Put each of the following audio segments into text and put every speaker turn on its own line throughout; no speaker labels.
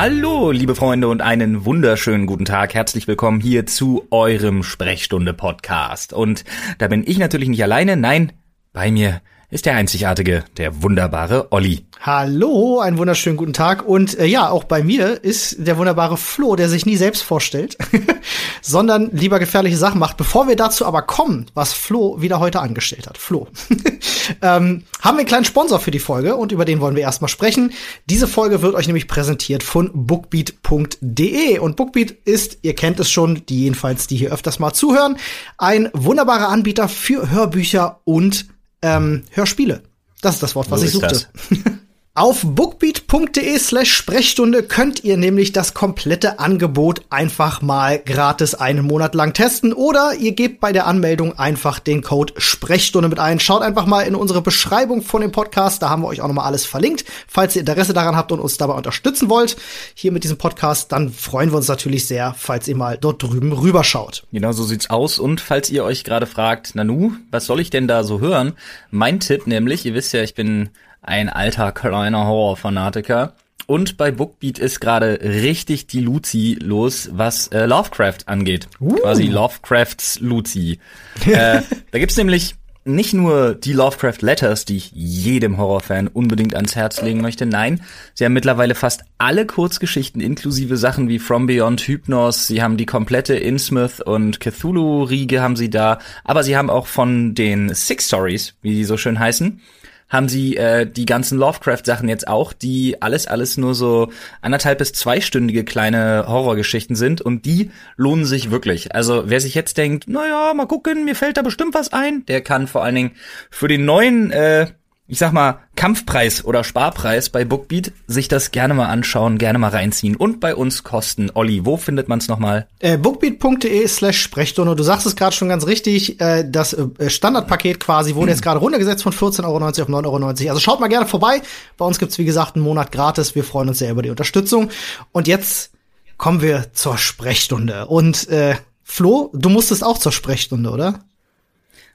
Hallo, liebe Freunde und einen wunderschönen guten Tag. Herzlich willkommen hier zu eurem Sprechstunde-Podcast. Und da bin ich natürlich nicht alleine, nein, bei mir ist der einzigartige, der wunderbare Olli.
Hallo, einen wunderschönen guten Tag. Und äh, ja, auch bei mir ist der wunderbare Flo, der sich nie selbst vorstellt, sondern lieber gefährliche Sachen macht. Bevor wir dazu aber kommen, was Flo wieder heute angestellt hat. Flo. ähm, haben wir einen kleinen Sponsor für die Folge und über den wollen wir erstmal sprechen. Diese Folge wird euch nämlich präsentiert von bookbeat.de. Und Bookbeat ist, ihr kennt es schon, die jedenfalls, die hier öfters mal zuhören, ein wunderbarer Anbieter für Hörbücher und ähm, Hörspiele. Das ist das Wort, was
So
ich suchte. Auf bookbeat.de slash Sprechstunde könnt ihr nämlich das komplette Angebot einfach mal gratis einen Monat lang testen oder ihr gebt bei der Anmeldung einfach den Code Sprechstunde mit ein. Schaut einfach mal in unsere Beschreibung von dem Podcast, da haben wir euch auch nochmal alles verlinkt. Falls ihr Interesse daran habt und uns dabei unterstützen wollt, hier mit diesem Podcast, dann freuen wir uns natürlich sehr, falls ihr mal dort drüben rüberschaut.
Genau so sieht's aus. Und falls ihr euch gerade fragt, Nanu, was soll ich denn da so hören? Mein Tipp nämlich, ihr wisst ja, ich bin ein alter kleiner Horrorfanatiker. Und bei Bookbeat ist gerade richtig die Luzi los, was äh, Lovecraft angeht. Quasi Lovecrafts Luzi. äh, da gibt's nämlich nicht nur die Lovecraft Letters, die ich jedem Horrorfan unbedingt ans Herz legen möchte. Nein, sie haben mittlerweile fast alle Kurzgeschichten inklusive Sachen wie From Beyond Hypnos. Sie haben die komplette Innsmouth und Cthulhu-Riege haben sie da. Aber sie haben auch von den Six Stories, wie die so schön heißen, haben sie äh, die ganzen Lovecraft-Sachen jetzt auch, die alles, alles nur so anderthalb bis zweistündige kleine Horrorgeschichten sind und die lohnen sich wirklich. Also wer sich jetzt denkt, naja, mal gucken, mir fällt da bestimmt was ein, der kann vor allen Dingen für den neuen, äh, ich sag mal, Kampfpreis oder Sparpreis bei Bookbeat sich das gerne mal anschauen, gerne mal reinziehen und bei uns kosten. Olli, wo findet man's nochmal?
Äh, bookbeat.de slash Sprechstunde. Du sagst es gerade schon ganz richtig. Äh, das äh, Standardpaket quasi wurde jetzt gerade runtergesetzt von 14,90 Euro auf 9,90 Euro. Also schaut mal gerne vorbei. Bei uns gibt's wie gesagt einen Monat gratis. Wir freuen uns sehr über die Unterstützung. Und jetzt kommen wir zur Sprechstunde. Und äh, Flo, du musstest auch zur Sprechstunde, oder?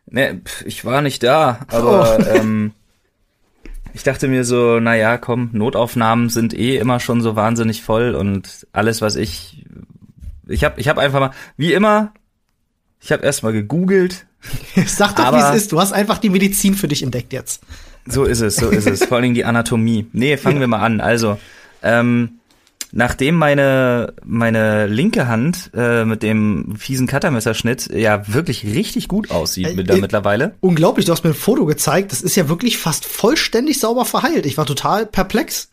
Ne, ich war nicht da, aber ähm, ich dachte mir so, na ja, komm, Notaufnahmen sind eh immer schon so wahnsinnig voll und alles, was ich, ich habe, ich habe einfach mal, wie immer, ich habe erst mal gegoogelt.
Sag doch, wie es ist. Du hast einfach die Medizin für dich entdeckt jetzt.
So ist es, so ist es. Vor allen Dingen die Anatomie. Nee, fangen wir mal an. Also, ähm, nachdem meine meine linke Hand äh, mit dem fiesen Cuttermesserschnitt ja wirklich richtig gut aussieht
Äh,
mit,
äh,
mittlerweile.
Unglaublich, du hast mir ein Foto gezeigt. Das ist ja wirklich fast vollständig sauber verheilt. Ich war total perplex.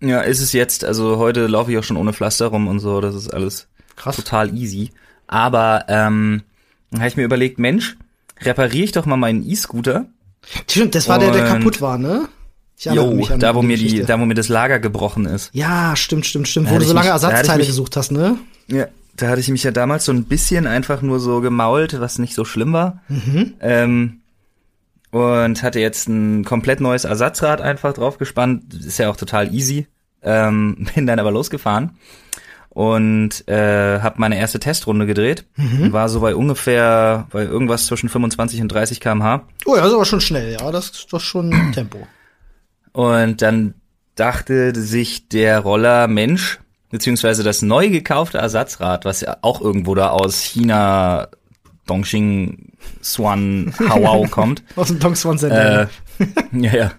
Ja, ist es jetzt. Also heute laufe ich auch schon ohne Pflaster rum und so. Das ist alles
Krass.
total easy. Aber ähm, dann habe ich mir überlegt, Mensch, repariere ich doch mal meinen E-Scooter.
Stimmt, das war der, der kaputt war, ne?
Jo, da wo mir die, da wo mir das Lager gebrochen ist.
Ja, stimmt, stimmt, stimmt.
Da
Wo du so lange
mich-
Ersatzteile
mich-
gesucht hast, ne?
Ja, da hatte ich mich ja damals so ein bisschen einfach nur so gemault, was nicht so schlimm war.
Mhm.
Ähm, und hatte jetzt ein komplett neues Ersatzrad einfach draufgespannt. Ist ja auch total easy. Ähm, bin dann aber losgefahren und äh, habe meine erste Testrunde gedreht.
Mhm.
War so bei ungefähr bei irgendwas zwischen 25 und 30 km/h.
Oh ja, das ist aber schon schnell, ja. Das ist doch schon Tempo.
Und dann dachte sich der Roller, Mensch, beziehungsweise das neu gekaufte Ersatzrad, was ja auch irgendwo da aus China, Dongxing, Swan, Hawao kommt.
Aus dem Dongswan Sender.
äh, ja, ja.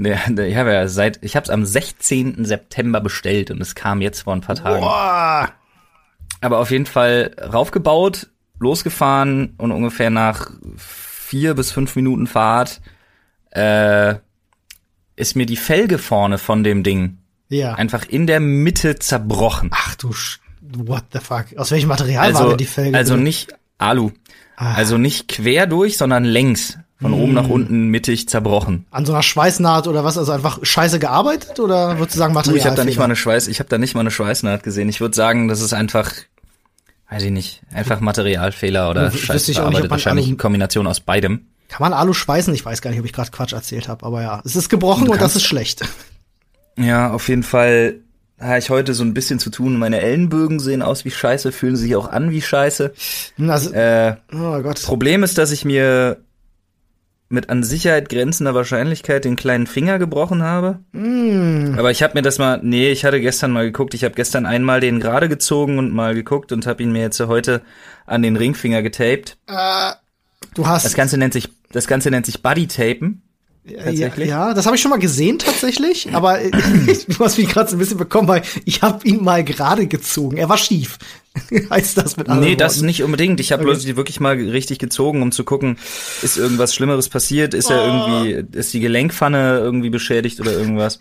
Ich habe ja seit, ich habe es am 16. September bestellt und es kam jetzt vor ein paar Tagen.
Boah.
Aber auf jeden Fall raufgebaut, losgefahren und ungefähr nach vier bis fünf Minuten Fahrt äh, ist mir die Felge vorne von dem Ding
Ja.
einfach in der Mitte zerbrochen.
Ach du Sch What the fuck? Aus welchem Material war
Also,
denn die Felge?
also nicht Alu.
Ah.
Also nicht quer durch, sondern längs. Von oben
Mm.
nach unten mittig zerbrochen.
An so einer Schweißnaht oder was? Also einfach scheiße gearbeitet oder würdest du sagen
Du,
Material?
ich habe da nicht mal eine Schweiß, ich habe da nicht mal eine Schweißnaht gesehen. Ich würde sagen, das ist einfach, weiß ich nicht, einfach Materialfehler oder scheiße
ich nicht,
Wahrscheinlich eine Kombination aus beidem.
Kann man Alu schweißen? Ich weiß gar nicht, ob ich gerade Quatsch erzählt habe, aber ja, es ist gebrochen und das ist schlecht.
Ja, auf jeden Fall habe ich heute so ein bisschen zu tun. Meine Ellenbögen sehen aus wie Scheiße, fühlen sich auch an wie Scheiße.
Also,
Äh,
oh Gott.
Problem ist, dass ich mir mit an Sicherheit grenzender Wahrscheinlichkeit den kleinen Finger gebrochen habe. Mm. Aber ich habe mir das mal, nee, ich hatte gestern mal geguckt. Ich habe gestern einmal den gerade gezogen und mal geguckt und habe ihn mir jetzt heute an den Ringfinger getaped.
Äh, du hast.
Das Ganze nennt sich, das Ganze nennt sich Buddy Tapen.
Tatsächlich? Ja, ja, das habe ich schon mal gesehen tatsächlich, aber du hast mich gerade so ein bisschen bekommen, weil ich habe ihn mal gerade gezogen. Er war schief. heißt das mit
anderen Nee, das nicht unbedingt. Ich habe okay. bloß wirklich mal richtig gezogen, um zu gucken, ist irgendwas Schlimmeres passiert? Ist oh. er irgendwie, ist die Gelenkpfanne irgendwie beschädigt oder irgendwas?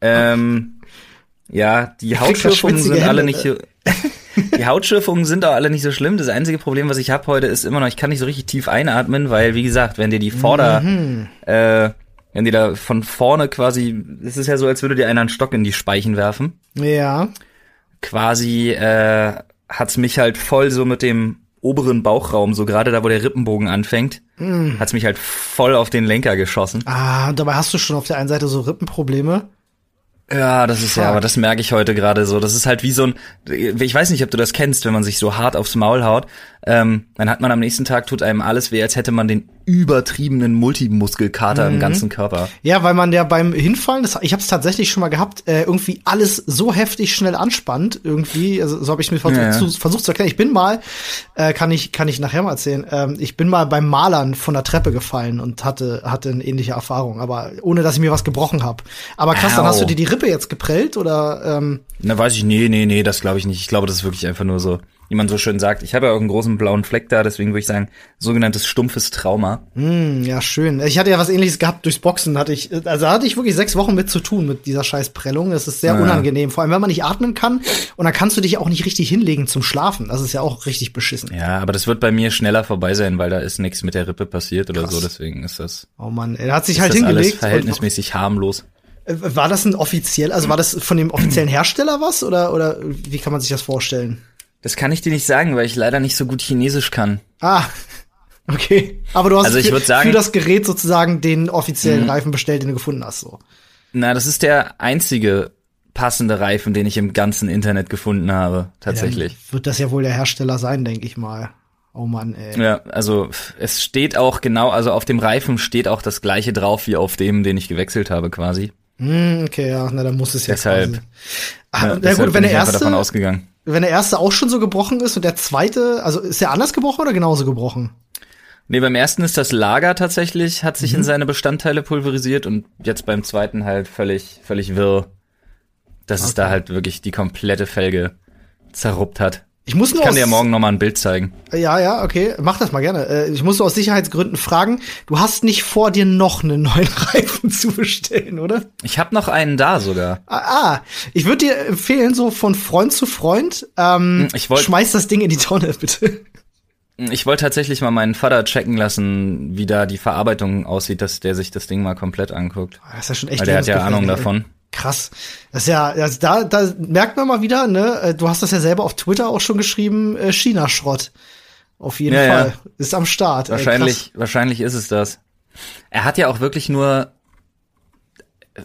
ähm, ja, die Hautschürfungen sind Hände, alle nicht so. Die Hautschürfungen sind auch alle nicht so schlimm. Das einzige Problem, was ich habe heute, ist immer noch, ich kann nicht so richtig tief einatmen, weil, wie gesagt, wenn dir die Vorder, mhm. äh, wenn die da von vorne quasi, es ist ja so, als würde dir einer einen Stock in die Speichen werfen.
Ja.
Quasi äh, hat's mich halt voll so mit dem oberen Bauchraum, so gerade da, wo der Rippenbogen anfängt, mm. hat's mich halt voll auf den Lenker geschossen.
Ah, dabei hast du schon auf der einen Seite so Rippenprobleme.
Ja, das ist ja, aber das merke ich heute gerade so. Das ist halt wie so ein, ich weiß nicht, ob du das kennst, wenn man sich so hart aufs Maul haut, ähm, dann hat man am nächsten Tag tut einem alles weh, als hätte man den übertriebenen Multimuskelkater mhm. im ganzen Körper.
Ja, weil man ja beim Hinfallen, das, ich habe es tatsächlich schon mal gehabt, äh, irgendwie alles so heftig schnell anspannt, irgendwie, also, so habe ich mir versucht, ja. Zu, versucht zu erklären. Ich bin mal, äh, kann ich kann ich nachher mal erzählen, ähm, ich bin mal beim Malern von der Treppe gefallen und hatte hatte eine ähnliche Erfahrung, aber ohne dass ich mir was gebrochen habe. Aber krass, Au. dann hast du dir die Rippe jetzt geprellt oder? Ähm?
Na weiß ich, nee, nee, nee, das glaube ich nicht. Ich glaube, das ist wirklich einfach nur so wie man so schön sagt. Ich habe ja auch einen großen blauen Fleck da, deswegen würde ich sagen, sogenanntes stumpfes Trauma.
Mm, ja, schön. Ich hatte ja was ähnliches gehabt durchs Boxen, hatte ich, also hatte ich wirklich sechs Wochen mit zu tun mit dieser scheiß Prellung. Das ist sehr ja. unangenehm, vor allem wenn man nicht atmen kann und dann kannst du dich auch nicht richtig hinlegen zum Schlafen. Das ist ja auch richtig beschissen.
Ja, aber das wird bei mir schneller vorbei sein, weil da ist nichts mit der Rippe passiert oder Krass. so, deswegen ist das.
Oh man, er hat sich halt hingelegt. Alles
verhältnismäßig harmlos.
Äh, war das ein offiziell, also war das von dem offiziellen Hersteller was oder oder wie kann man sich das vorstellen?
Das kann ich dir nicht sagen, weil ich leider nicht so gut Chinesisch kann.
Ah, okay. Aber du hast
also
für,
sagen,
für das Gerät sozusagen den offiziellen mhm. Reifen bestellt, den du gefunden hast. So.
Na, das ist der einzige passende Reifen, den ich im ganzen Internet gefunden habe, tatsächlich.
Ja, wird das ja wohl der Hersteller sein, denke ich mal. Oh Mann, ey.
Ja, also es steht auch genau, also auf dem Reifen steht auch das gleiche drauf wie auf dem, den ich gewechselt habe, quasi.
Hm, okay, ja, na dann muss es ja
deshalb,
quasi.
Ah, ja, na gut, wenn der erste davon ausgegangen
wenn der erste auch schon so gebrochen ist und der zweite, also ist der anders gebrochen oder genauso gebrochen?
Nee, beim ersten ist das Lager tatsächlich, hat sich mhm. in seine Bestandteile pulverisiert und jetzt beim zweiten halt völlig, völlig wirr, dass okay. es da halt wirklich die komplette Felge zerruppt hat.
Ich muss nur
ich kann dir morgen noch mal ein Bild zeigen.
Ja, ja, okay, mach das mal gerne. Äh, ich muss nur aus Sicherheitsgründen fragen, du hast nicht vor, dir noch einen neuen Reifen zu bestellen, oder?
Ich habe noch einen da sogar.
Ah, ah ich würde dir empfehlen, so von Freund zu Freund, ähm, hm, ich wollt, schmeiß das Ding in die Tonne, bitte.
Ich wollte tatsächlich mal meinen Vater checken lassen, wie da die Verarbeitung aussieht, dass der sich das Ding mal komplett anguckt.
Das ist ja schon echt
Weil der hat ja Ahnung davon.
Krass. Das ist ja, also da, da merkt man mal wieder, ne, äh, du hast das ja selber auf Twitter auch schon geschrieben, äh, China-Schrott. Auf jeden ja, Fall. Ja. Ist am Start.
Wahrscheinlich, Ey, wahrscheinlich ist es das. Er hat ja auch wirklich nur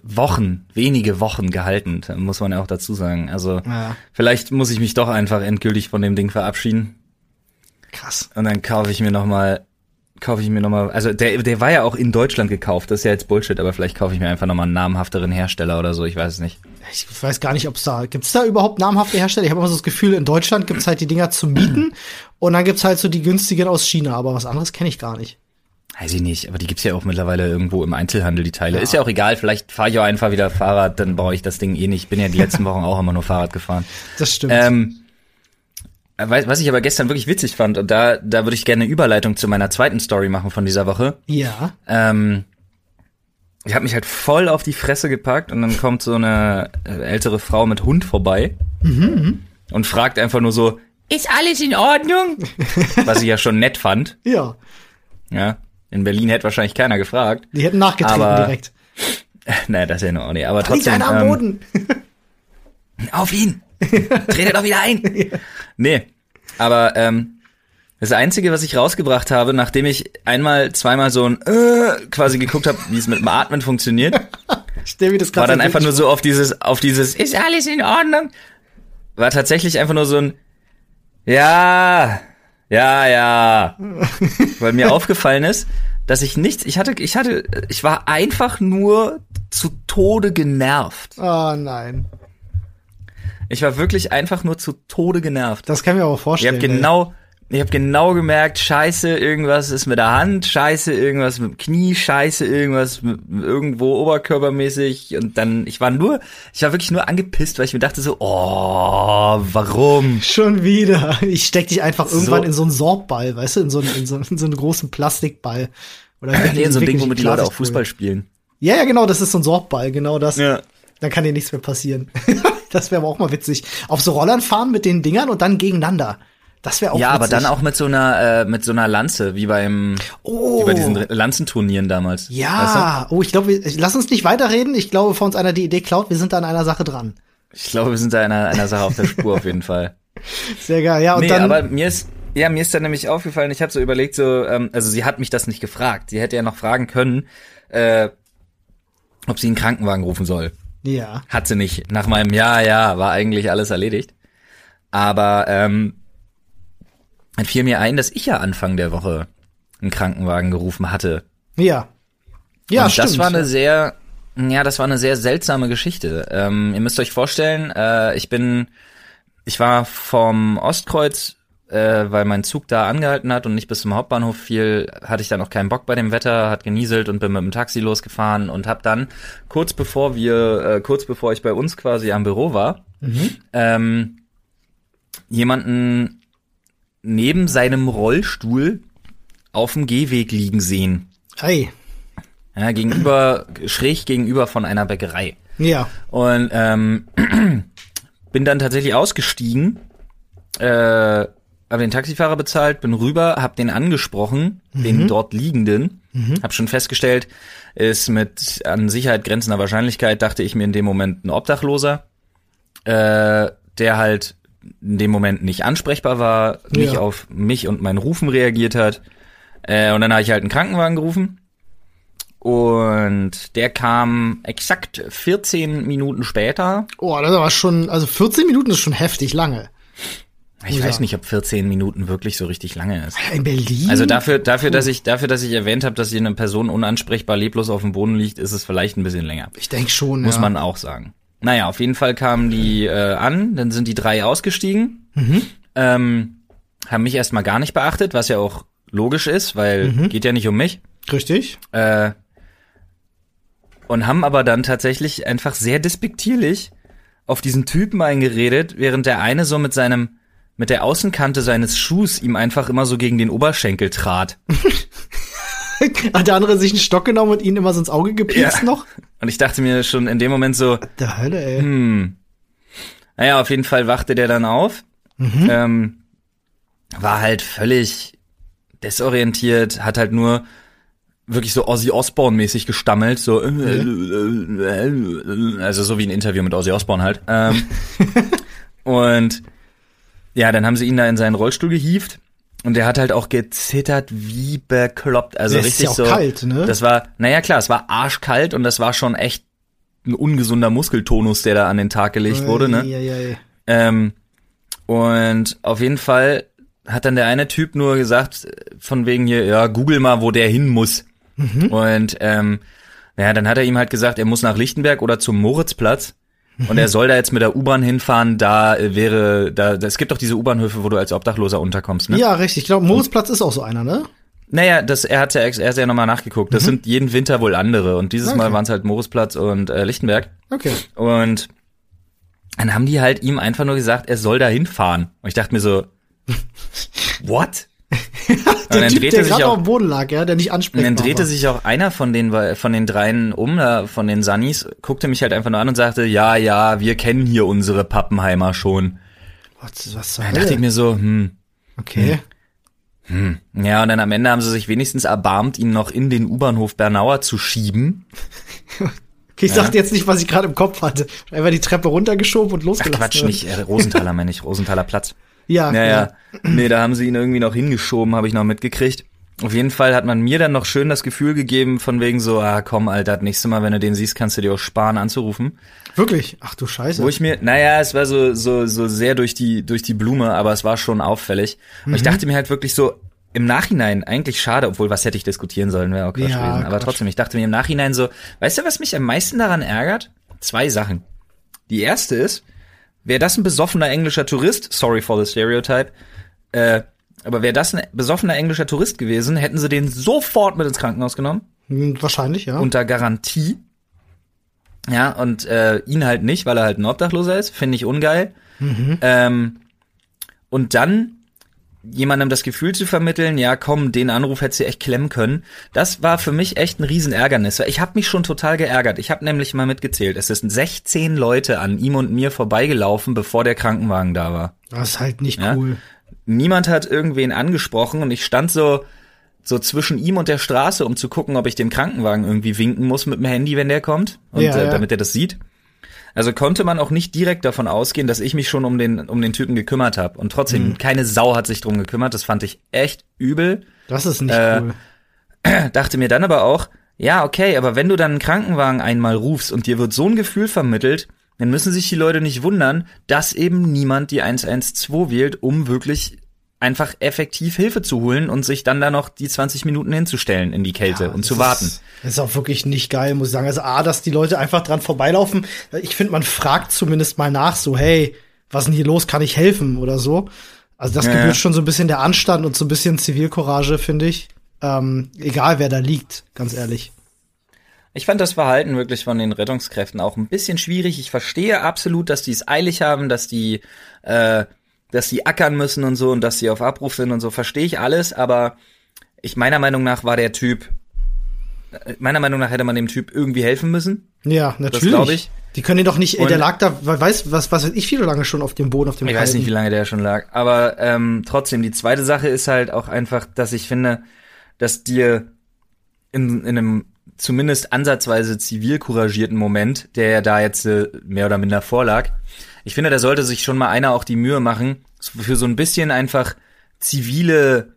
Wochen, wenige Wochen gehalten, muss man ja auch dazu sagen. Also ja. vielleicht muss ich mich doch einfach endgültig von dem Ding verabschieden.
Krass.
Und dann kaufe ich mir noch mal kaufe ich mir nochmal, also der, der war ja auch in Deutschland gekauft, das ist ja jetzt Bullshit, aber vielleicht kaufe ich mir einfach nochmal einen namhafteren Hersteller oder so, ich weiß es nicht.
Ich weiß gar nicht, ob es da, gibt es da überhaupt namhafte Hersteller? Ich habe immer so das Gefühl, in Deutschland gibt es halt die Dinger zu mieten und dann gibt es halt so die günstigen aus China, aber was anderes kenne ich gar nicht.
Weiß ich nicht, aber die gibt's ja auch mittlerweile irgendwo im Einzelhandel, die Teile. Ja. Ist ja auch egal, vielleicht fahre ich auch einfach wieder Fahrrad, dann brauche ich das Ding eh nicht. Bin ja die letzten Wochen auch immer nur Fahrrad gefahren.
Das stimmt.
Ähm, was ich aber gestern wirklich witzig fand, und da, da würde ich gerne eine Überleitung zu meiner zweiten Story machen von dieser Woche.
Ja.
Ähm, ich habe mich halt voll auf die Fresse gepackt und dann kommt so eine äh, ältere Frau mit Hund vorbei mhm. und fragt einfach nur so, ist alles in Ordnung? Was ich ja schon nett fand.
Ja.
Ja. In Berlin hätte wahrscheinlich keiner gefragt.
Die hätten nachgetreten
aber,
direkt.
naja, das ist ja in Ordnung. Aber trotzdem.
Einer am ähm, Boden.
auf ihn! Tretet doch wieder ein! Nee. Aber ähm, das Einzige, was ich rausgebracht habe, nachdem ich einmal, zweimal so ein äh, quasi geguckt habe, wie es mit dem Atmen funktioniert, war dann einfach nur so auf dieses, auf dieses, ist alles in Ordnung? War tatsächlich einfach nur so ein, ja, ja, ja. Weil mir aufgefallen ist, dass ich nichts, ich hatte, ich hatte, ich war einfach nur zu Tode genervt.
Oh nein.
Ich war wirklich einfach nur zu Tode genervt.
Das kann ich mir aber
Ich
vorstellen.
habe genau, ich habe genau gemerkt, scheiße, irgendwas ist mit der Hand, scheiße, irgendwas mit dem Knie, scheiße, irgendwas mit, irgendwo oberkörpermäßig und dann, ich war nur, ich war wirklich nur angepisst, weil ich mir dachte so, oh, warum?
Schon wieder. Ich steck dich einfach irgendwann
So.
in so einen Sorbball, weißt du, in so einen, in so, in so einen großen Plastikball. Oder
Nee, in so ein Ding, womit die Leute auch. Fußball spielen.
Ja, ja, genau, das ist so ein Sorbball, genau das.
Ja.
Dann kann dir nichts mehr passieren. das wäre aber auch mal witzig. Auf so Rollern fahren mit den Dingern und dann gegeneinander. Das wäre auch
Ja, aber
witzig.
dann auch mit so einer, äh, mit so einer Lanze, wie beim,
Oh.
wie bei diesen Lanzenturnieren damals. Weißt
Ja, oh, ich glaube, lass uns nicht weiterreden. Ich glaube, bevor uns einer die Idee klaut, wir sind da an einer Sache dran.
du? Ich glaube, wir sind da einer, einer Sache auf der Spur auf jeden Fall.
Sehr geil. Ja, und
nee,
dann
aber mir ist, ja, mir ist dann nämlich aufgefallen, ich habe so überlegt, so, ähm, also sie hat mich das nicht gefragt. Sie hätte ja noch fragen können, äh, ob sie einen Krankenwagen rufen soll.
Ja.
Hat sie nicht. Nach meinem Ja, ja, war eigentlich alles erledigt. Aber ähm, dann fiel mir ein, dass ich ja Anfang der Woche einen Krankenwagen gerufen hatte.
Ja. Ja,
und
stimmt.
das war eine sehr, ja, das war eine sehr seltsame Geschichte. Ähm, ihr müsst euch vorstellen, äh, ich bin, ich war vom Ostkreuz, äh, weil mein Zug da angehalten hat und nicht bis zum Hauptbahnhof fiel, hatte ich dann auch keinen Bock bei dem Wetter, hat genieselt und bin mit dem Taxi losgefahren und habe dann kurz bevor wir, äh, kurz bevor ich bei uns quasi am Büro war, ähm, jemanden neben seinem Rollstuhl auf dem Gehweg liegen sehen.
Hey.
Ja, gegenüber, schräg gegenüber von einer Bäckerei.
Ja.
Und ähm, bin dann tatsächlich ausgestiegen, äh, habe den Taxifahrer bezahlt, bin rüber, hab den angesprochen, den dort liegenden, hab schon festgestellt, ist mit an Sicherheit grenzender Wahrscheinlichkeit, dachte ich mir in dem Moment ein Obdachloser, äh, der halt in dem Moment nicht ansprechbar war, nicht
Ja.
auf mich und mein Rufen reagiert hat. Äh, und dann habe ich halt einen Krankenwagen gerufen. Und der kam exakt 14 Minuten später.
Oh, das aber schon, also 14 Minuten ist schon heftig lange.
Ich
Ja.
weiß nicht, ob 14 Minuten wirklich so richtig lange ist.
In Berlin?
Also dafür, dafür, dass ich, dafür, dass ich erwähnt habe, dass hier eine Person unansprechbar leblos auf dem Boden liegt, ist es vielleicht ein bisschen länger.
ich denke schon,
Muss
ja.
man auch sagen. Naja, auf jeden Fall kamen die äh, an, dann sind die drei ausgestiegen, ähm, haben mich erstmal gar nicht beachtet, was ja auch logisch ist, weil geht ja nicht um mich.
Richtig?
Äh, und haben aber dann tatsächlich einfach sehr despektierlich auf diesen Typen eingeredet, während der eine so mit seinem, mit der Außenkante seines Schuhs ihm einfach immer so gegen den Oberschenkel trat.
Hat der andere sich einen Stock genommen und ihn immer so ins Auge gepierst
Ja.
noch?
Und ich dachte mir schon in dem Moment so,
Der Hölle, ey.
hm, naja, auf jeden Fall wachte der dann auf, ähm, war halt völlig desorientiert, hat halt nur wirklich so Ozzy Osbourne mäßig gestammelt, so also so wie ein Interview mit Ozzy Osbourne halt. Ähm, und ja, dann haben sie ihn da in seinen Rollstuhl gehievt und der hat halt auch gezittert wie bekloppt, also
ist
richtig
ja auch
so.
kalt, ne?
Das war, naja klar, es war arschkalt und das war schon echt ein ungesunder Muskeltonus, der da an den Tag gelegt wurde, ne?
Eieiei.
Ähm, und auf jeden Fall hat dann der eine Typ nur gesagt, von wegen hier, ja, google mal, wo der hin muss. Und ähm, ja, dann hat er ihm halt gesagt, er muss nach Lichtenberg oder zum Moritzplatz. Und er soll da jetzt mit der U-Bahn hinfahren, da äh, wäre, da, es gibt doch diese U-Bahnhöfe, wo du als Obdachloser unterkommst, ne?
Ja, richtig. Ich glaube, Moritzplatz ist auch so einer, ne?
Naja, das, er hat ja, er hat ja nochmal nachgeguckt. Das sind jeden Winter wohl andere. Und dieses Mal
Okay.
waren es halt Moritzplatz und äh, Lichtenberg.
Okay.
Und dann haben die halt ihm einfach nur gesagt, er soll da hinfahren. Und ich dachte mir so, what?
Der
dann
Typ, der gerade auf dem Boden lag, ja, der nicht
Und
ansprechbar
dann drehte
war.
sich auch einer von den, von den dreien um, da, von den Sunnis, guckte mich halt einfach nur an und sagte, ja, ja, wir kennen hier unsere Pappenheimer schon.
Was, was zur
Dann dachte ich mir so, hm,
Okay.
ja, und dann am Ende haben sie sich wenigstens erbarmt, ihn noch in den U-Bahnhof Bernauer zu schieben.
Okay, ich sagte jetzt nicht, was ich gerade im Kopf hatte. Einfach die Treppe runtergeschoben und
Ach
losgelassen.
Quatsch, nicht, äh, Rosenthaler meine ich, Rosenthaler Platz.
Ja,
Ja, ja. Nee, da haben sie ihn irgendwie noch hingeschoben, habe ich noch mitgekriegt. Auf jeden Fall hat man mir dann noch schön das Gefühl gegeben, von wegen so, ah komm, Alter, das nächste Mal, wenn du den siehst, kannst du dir auch sparen, anzurufen.
Wirklich? Ach du Scheiße.
Wo ich mir, naja, es war so, so, so sehr durch die, durch die Blume, aber es war schon auffällig. Und ich dachte mir halt wirklich so, im Nachhinein eigentlich schade, obwohl was hätte ich diskutieren sollen, wäre auch Quatsch
Ja,
gewesen. Aber
Quatsch.
trotzdem, ich dachte mir im Nachhinein so, weißt du, was mich am meisten daran ärgert? Zwei Sachen. Die erste ist, wäre das ein besoffener englischer Tourist, sorry for the stereotype, äh, aber wäre das ein besoffener englischer Tourist gewesen, hätten sie den sofort mit ins Krankenhaus genommen,
Hm, Wahrscheinlich, ja.
unter Garantie. Ja, und äh, ihn halt nicht, weil er halt ein Obdachloser ist, finde ich ungeil. Ähm, und dann jemandem das Gefühl zu vermitteln, ja komm, den Anruf hättest du echt klemmen können, das war für mich echt ein Riesenärgernis. Ich habe mich schon total geärgert. Ich habe nämlich mal mitgezählt, es sind 16 Leute an ihm und mir vorbeigelaufen, bevor der Krankenwagen da war.
das ist halt nicht
Ja.
cool.
Niemand hat irgendwen angesprochen und ich stand so so zwischen ihm und der Straße, um zu gucken, ob ich dem Krankenwagen irgendwie winken muss mit dem Handy, wenn der kommt und
Ja,
äh,
ja.
damit er das sieht. Also konnte man auch nicht direkt davon ausgehen, dass ich mich schon um den um den Typen gekümmert habe und trotzdem
Mhm.
keine Sau hat sich drum gekümmert. Das fand ich echt übel.
Das ist nicht
Äh,
cool.
Dachte mir dann aber auch, ja, okay, aber wenn du dann einen Krankenwagen einmal rufst und dir wird so ein Gefühl vermittelt, dann müssen sich die Leute nicht wundern, dass eben niemand die 112 wählt, um wirklich einfach effektiv Hilfe zu holen und sich dann da noch die 20 Minuten hinzustellen in die Kälte
Ja,
und zu
ist,
warten.
Das ist auch wirklich nicht geil, muss ich sagen. Also A, dass die Leute einfach dran vorbeilaufen. Ich finde, man fragt zumindest mal nach, so, hey, was ist denn hier los? Kann ich helfen oder so? Also das
Ja,
gebührt
ja.
schon so ein bisschen der Anstand und so ein bisschen Zivilcourage, finde ich. Ähm, egal wer da liegt, ganz ehrlich.
Ich fand das Verhalten wirklich von den Rettungskräften auch ein bisschen schwierig. Ich verstehe absolut, dass die es eilig haben, dass die, äh, dass die ackern müssen und so und dass sie auf Abruf sind und so. Verstehe ich alles, aber ich meiner Meinung nach war der Typ, äh, meiner Meinung nach hätte man dem Typ irgendwie helfen müssen.
Ja, natürlich.
glaub ich.
Die können ihn doch nicht, ey,
Und-
der lag da, weiß, was, was weiß ich, wie lange schon auf dem Boden, auf dem
Ich weiß
Kalten.
nicht, wie lange der schon lag. Aber ähm, trotzdem, die zweite Sache ist halt auch einfach, dass ich finde, dass dir in, in einem zumindest ansatzweise zivil couragierten Moment, der ja da jetzt äh, mehr oder minder vorlag, ich finde, da sollte sich schon mal einer auch die Mühe machen, für so ein bisschen einfach zivile,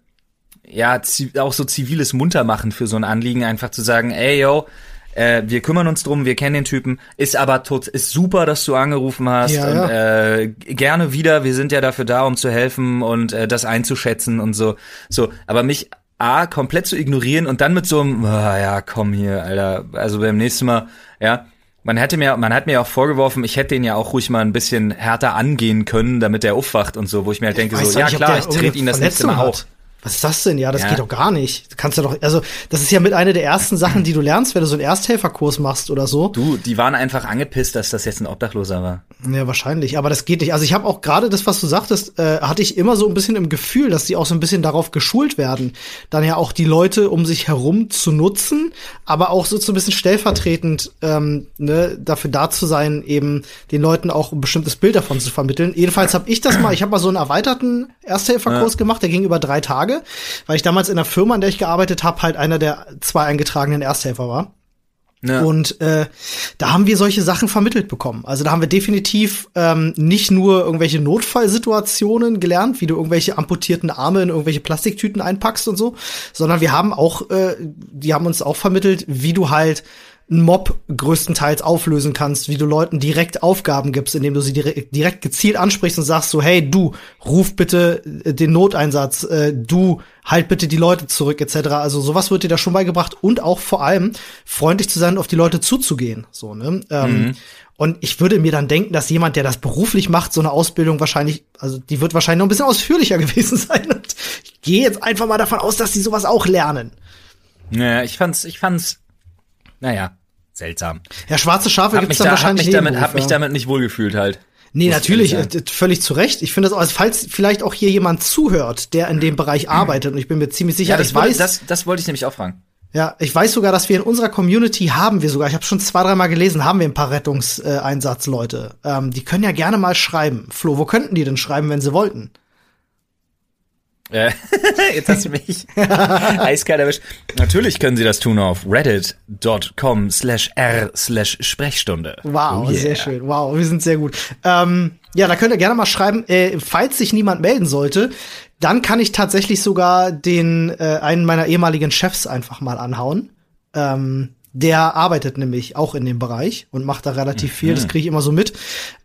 ja, auch so ziviles Muntermachen für so ein Anliegen, einfach zu sagen, ey, yo, äh, wir kümmern uns drum, wir kennen den Typen, ist aber tot, ist super, dass du angerufen hast
Ja,
und
ja.
äh, gerne wieder, wir sind ja dafür da, um zu helfen und äh, das einzuschätzen und so. So, aber mich A, komplett zu ignorieren und dann mit so einem, ah, ja, komm hier, Alter, also beim nächsten Mal, ja, man hätte mir, man hat mir auch vorgeworfen, ich hätte den ja auch ruhig mal ein bisschen härter angehen können, damit er aufwacht und so, wo ich mir halt denke, so, ja klar, ich trete ihn das nächste Mal
hat. Was ist das denn? Ja, das
Ja.
geht doch gar nicht. Du kannst ja doch, also, das ist ja mit einer der ersten Sachen, die du lernst, wenn du so einen Ersthelferkurs machst oder so.
Du, die waren einfach angepisst, dass das jetzt ein Obdachloser war.
Ja, wahrscheinlich, aber das geht nicht. Also ich habe auch gerade das, was du sagtest, äh, hatte ich immer so ein bisschen im Gefühl, dass die auch so ein bisschen darauf geschult werden, dann ja auch die Leute um sich herum zu nutzen, aber auch so, so ein bisschen stellvertretend ähm, ne, dafür da zu sein, eben den Leuten auch ein bestimmtes Bild davon zu vermitteln. Jedenfalls habe ich das mal, ich habe mal so einen erweiterten Ersthelferkurs gemacht, der ging über drei Tage, weil ich damals in der Firma, in der ich gearbeitet habe, halt einer der zwei eingetragenen Ersthelfer war.
Ja.
Und äh, da haben wir solche Sachen vermittelt bekommen. Also da haben wir definitiv ähm, nicht nur irgendwelche Notfallsituationen gelernt, wie du irgendwelche amputierten Arme in irgendwelche Plastiktüten einpackst und so, sondern wir haben auch, äh, die haben uns auch vermittelt, wie du halt einen Mob größtenteils auflösen kannst, wie du Leuten direkt Aufgaben gibst, indem du sie direkt, direkt gezielt ansprichst und sagst so, hey, du, ruf bitte äh, den Noteinsatz, äh, du, halt bitte die Leute zurück, etc. Also sowas wird dir da schon beigebracht und auch vor allem freundlich zu sein, auf die Leute zuzugehen. So, ne? Ähm, Und ich würde mir dann denken, dass jemand, der das beruflich macht, so eine Ausbildung wahrscheinlich, also die wird wahrscheinlich noch ein bisschen ausführlicher gewesen sein. Und ich gehe jetzt einfach mal davon aus, dass die sowas auch lernen.
Naja, ich fand's, ich fand's, naja, seltsam.
Ja, schwarze Schafe gibt's
mich,
dann
da, hab
wahrscheinlich
mich damit, hab mich damit nicht wohlgefühlt halt.
Nee, natürlich, äh, völlig zu Recht. Ich finde das, also falls vielleicht auch hier jemand zuhört, der in dem Bereich arbeitet, und ich bin mir ziemlich sicher,
Ja, das,
ich
wollte,
weiß,
das, das wollte ich nämlich auch fragen.
ja, ich weiß sogar, dass wir in unserer Community haben wir sogar, ich habe schon zwei, dreimal gelesen, haben wir ein paar Rettungseinsatzleute. Ähm, die können ja gerne mal schreiben. Flo, wo könnten die denn schreiben, wenn sie wollten?
Äh, Jetzt hast du mich eiskalt erwischt. Natürlich können Sie das tun auf reddit.com slash r slash Sprechstunde.
Wow,
Oh yeah.
sehr schön. Wow, wir sind sehr gut. Ähm, ja, da könnt ihr gerne mal schreiben, äh, falls sich niemand melden sollte, dann kann ich tatsächlich sogar den äh, einen meiner ehemaligen Chefs einfach mal anhauen. Ähm, der arbeitet nämlich auch in dem Bereich und macht da relativ viel, das kriege ich immer so mit.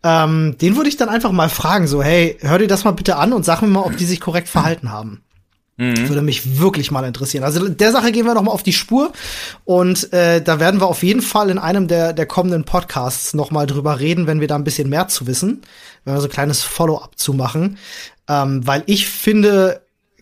Ähm, den würde ich dann einfach mal fragen, so, hey, hör dir das mal bitte an und sag mir mal, ob die sich korrekt verhalten haben. Mhm. Würde mich wirklich mal interessieren. Also der Sache gehen wir noch mal auf die Spur und äh, da werden wir auf jeden Fall in einem der, der kommenden Podcasts noch mal drüber reden, wenn wir da ein bisschen mehr zu wissen, wenn wir so ein kleines Follow-up zu machen, ähm, weil ich finde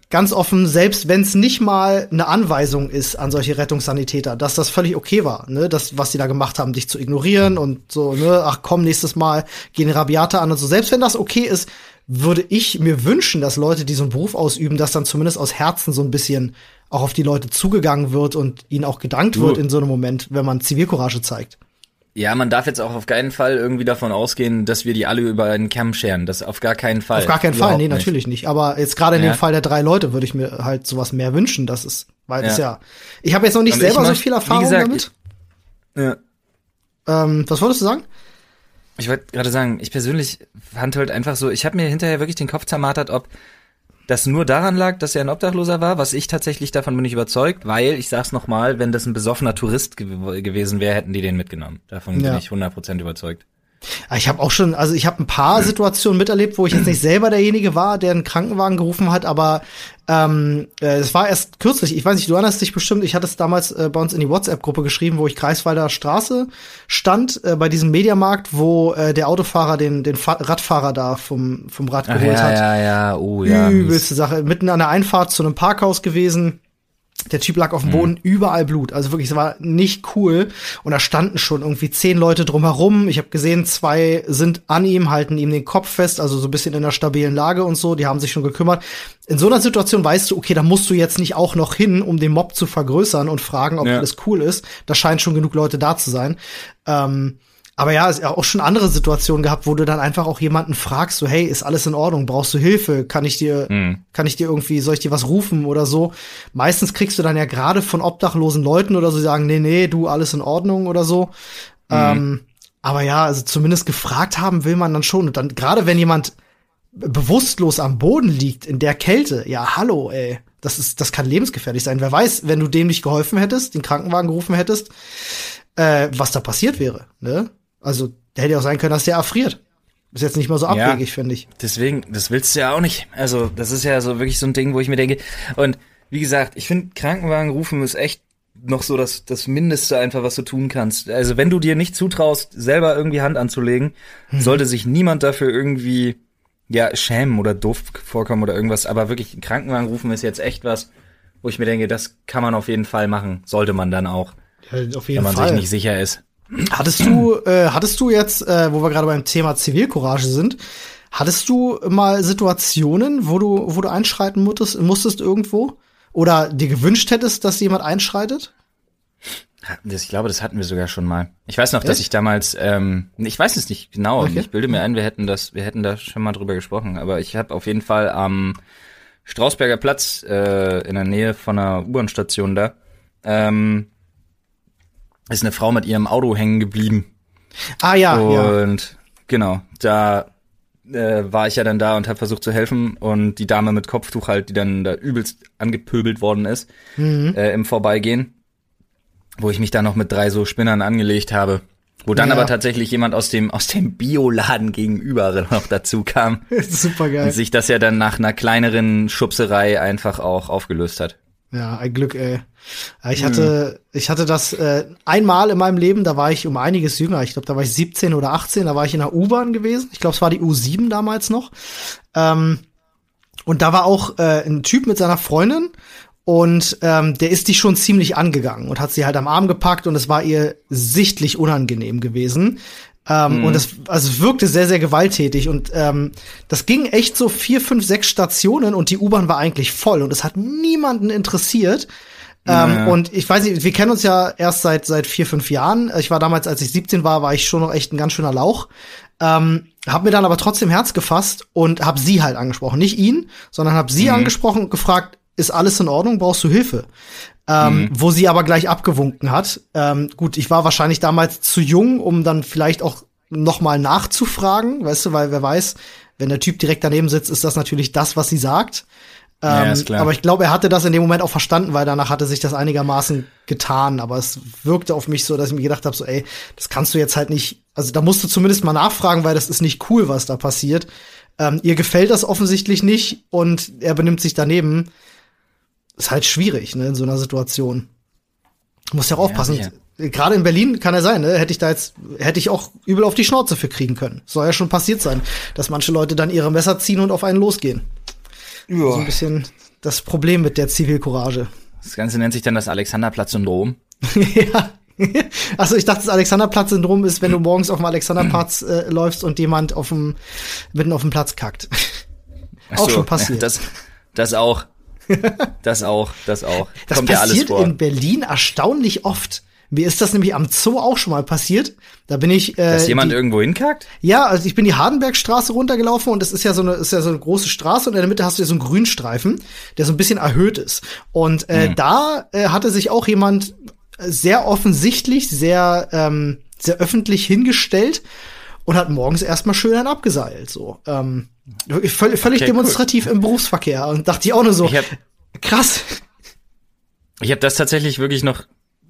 ganz offen, selbst wenn es nicht mal eine Anweisung ist an solche Rettungssanitäter, dass das völlig okay war, ne, das, was die da gemacht haben, dich zu ignorieren und so, ne, ach komm, nächstes Mal gehen Rabiate an und so. Selbst wenn das okay ist, würde ich mir wünschen, dass Leute, die so einen Beruf ausüben, dass dann zumindest aus Herzen so ein bisschen auch auf die Leute zugegangen wird und ihnen auch gedankt wird in so einem Moment, wenn man Zivilcourage zeigt.
Ja, man darf jetzt auch auf keinen Fall irgendwie davon ausgehen, dass wir die alle über einen Kamm scheren. Das auf gar keinen Fall.
Auf gar keinen Fall, nee, nicht. natürlich nicht. Aber jetzt gerade in ja. dem Fall der drei Leute würde ich mir halt sowas mehr wünschen, dass es, weil ja. es ja. Ich habe jetzt noch nicht und selber so viel Erfahrung gesagt, damit. Ja. Ähm, was wolltest du sagen?
Ich wollte gerade sagen, ich persönlich fand halt einfach so, ich habe mir hinterher wirklich den Kopf zermartert, ob das nur daran lag, dass er ein Obdachloser war, was ich tatsächlich davon bin ich überzeugt, weil, ich sag's nochmal, wenn das ein besoffener Tourist ge gewesen wäre, hätten die den mitgenommen. Davon ja. bin ich 100% überzeugt.
Ah, ich habe auch schon, also ich habe ein paar Situationen miterlebt, wo ich jetzt nicht selber derjenige war, der einen Krankenwagen gerufen hat, aber ähm, äh, es war erst kürzlich, ich weiß nicht, du erinnerst dich bestimmt, ich hatte es damals äh, bei uns in die WhatsApp-Gruppe geschrieben, wo ich Kreiswalder Straße stand, äh, bei diesem Mediamarkt, wo äh, der Autofahrer den, den Fa Radfahrer da vom, vom Rad geholt
ja,
hat.
Ja, ja, oh ja.
Übelste Sache. Mitten an der Einfahrt zu einem Parkhaus gewesen der Typ lag auf dem Boden, mhm. überall Blut. Also wirklich, es war nicht cool. Und da standen schon irgendwie zehn Leute drumherum. Ich habe gesehen, zwei sind an ihm, halten ihm den Kopf fest, also so ein bisschen in einer stabilen Lage und so. Die haben sich schon gekümmert. In so einer Situation weißt du, okay, da musst du jetzt nicht auch noch hin, um den Mob zu vergrößern und fragen, ob ja. alles cool ist. Da scheinen schon genug Leute da zu sein. Ähm, aber ja, es ist auch schon andere Situationen gehabt, wo du dann einfach auch jemanden fragst, so, hey, ist alles in Ordnung? Brauchst du Hilfe? Kann ich dir, mhm. kann ich dir irgendwie, soll ich dir was rufen oder so? Meistens kriegst du dann ja gerade von obdachlosen Leuten oder so, die sagen, nee, nee, du, alles in Ordnung oder so. Mhm. Ähm, aber ja, also zumindest gefragt haben will man dann schon. Und dann, gerade wenn jemand bewusstlos am Boden liegt, in der Kälte, ja, hallo, ey. Das ist, das kann lebensgefährlich sein. Wer weiß, wenn du dem nicht geholfen hättest, den Krankenwagen gerufen hättest, äh, was da passiert wäre, ne? Also, der hätte ja auch sein können, dass der erfriert. Ist jetzt nicht mal so abwegig, ja, finde ich.
Deswegen, das willst du ja auch nicht. Also, das ist ja so wirklich so ein Ding, wo ich mir denke. Und wie gesagt, ich finde, Krankenwagen rufen ist echt noch so das, das Mindeste einfach, was du tun kannst. Also, wenn du dir nicht zutraust, selber irgendwie Hand anzulegen, hm. sollte sich niemand dafür irgendwie, ja, schämen oder doof vorkommen oder irgendwas. Aber wirklich, Krankenwagen rufen ist jetzt echt was, wo ich mir denke, das kann man auf jeden Fall machen. Sollte man dann auch. Ja, auf jeden wenn man Fall. sich nicht sicher ist.
Hattest du, äh, hattest du jetzt, äh, wo wir gerade beim Thema Zivilcourage sind, hattest du mal Situationen, wo du, wo du einschreiten musstest, musstest irgendwo? Oder dir gewünscht hättest, dass jemand einschreitet?
Das, ich glaube, das hatten wir sogar schon mal. Ich weiß noch, Echt? dass ich damals, ähm, ich weiß es nicht genau, okay. ich bilde mir ein, wir hätten das, wir hätten da schon mal drüber gesprochen, aber ich habe auf jeden Fall am Strausberger Platz äh, in der Nähe von einer U-Bahn-Station da ähm, ist eine Frau mit ihrem Auto hängen geblieben.
Ah ja.
Und ja. genau, da äh, war ich ja dann da und habe versucht zu helfen und die Dame mit Kopftuch halt, die dann da übelst angepöbelt worden ist mhm. äh, im Vorbeigehen, wo ich mich dann noch mit drei so Spinnern angelegt habe. Wo dann ja. aber tatsächlich jemand aus dem aus dem Bioladen gegenüber noch dazu kam.
Super geil.
Und sich das ja dann nach einer kleineren Schubserei einfach auch aufgelöst hat.
Ja, ein Glück, ey. Ich hatte, mhm. ich hatte das äh, einmal in meinem Leben, da war ich um einiges jünger. Ich glaube, da war ich 17 oder 18, da war ich in der U-Bahn gewesen. Ich glaube, es war die U7 damals noch. Ähm, und da war auch äh, ein Typ mit seiner Freundin und ähm, der ist die schon ziemlich angegangen und hat sie halt am Arm gepackt und es war ihr sichtlich unangenehm gewesen. Ähm, mhm. Und es also es wirkte sehr, sehr gewalttätig. Und ähm, das ging echt so vier, fünf, sechs Stationen und die U-Bahn war eigentlich voll und es hat niemanden interessiert. Ähm, ja. Und ich weiß nicht, wir kennen uns ja erst seit seit vier, fünf Jahren. Ich war damals, als ich 17 war, war ich schon noch echt ein ganz schöner Lauch. Ähm, hab mir dann aber trotzdem Herz gefasst und hab sie halt angesprochen. Nicht ihn, sondern hab sie mhm. angesprochen und gefragt, ist alles in Ordnung, brauchst du Hilfe? Ähm, mhm. Wo sie aber gleich abgewunken hat. Ähm, gut, ich war wahrscheinlich damals zu jung, um dann vielleicht auch noch mal nachzufragen, weißt du, weil wer weiß, wenn der Typ direkt daneben sitzt, ist das natürlich das, was sie sagt. Ähm, ja, aber ich glaube, er hatte das in dem Moment auch verstanden, weil danach hatte sich das einigermaßen getan. Aber es wirkte auf mich so, dass ich mir gedacht habe, so, ey, das kannst du jetzt halt nicht. Also da musst du zumindest mal nachfragen, weil das ist nicht cool, was da passiert. Ähm, ihr gefällt das offensichtlich nicht und er benimmt sich daneben ist halt schwierig, ne, in so einer Situation. Muss ja auch aufpassen.
sicher.
Gerade in Berlin kann er sein, ne? Hätte ich da jetzt, hätte ich auch übel auf die Schnauze für kriegen können. Soll ja schon passiert sein, dass manche Leute dann ihre Messer ziehen und auf einen losgehen. So ein bisschen das Problem mit der Zivilcourage.
Das Ganze nennt sich dann das Alexanderplatz-Syndrom.
ja. Achso, ich dachte, das Alexanderplatz-Syndrom ist, wenn du morgens auf dem Alexanderplatz äh, läufst und jemand auf dem, mitten auf dem Platz kackt.
Ach
auch
so,
schon passiert.
Ja, das, das auch. Das auch, das auch.
Das
Kommt ja alles
passiert
vor.
in Berlin erstaunlich oft. Mir ist das nämlich am Zoo auch schon mal passiert. Da bin ich. Äh,
Dass jemand
die,
irgendwo hinkackt?
ja, also ich bin die Hardenbergstraße runtergelaufen und das ist ja so eine, ist ja so eine große Straße und in der Mitte hast du ja so einen Grünstreifen, der so ein bisschen erhöht ist. Und äh, da äh, hatte sich auch jemand sehr offensichtlich, sehr, ähm, sehr öffentlich hingestellt und hat morgens erstmal schön einen abgeseilt. So. Ähm, völlig völlig
Okay, cool.
demonstrativ im Berufsverkehr. Und dachte ich auch nur so,
hab,
krass.
ich hab das tatsächlich wirklich noch.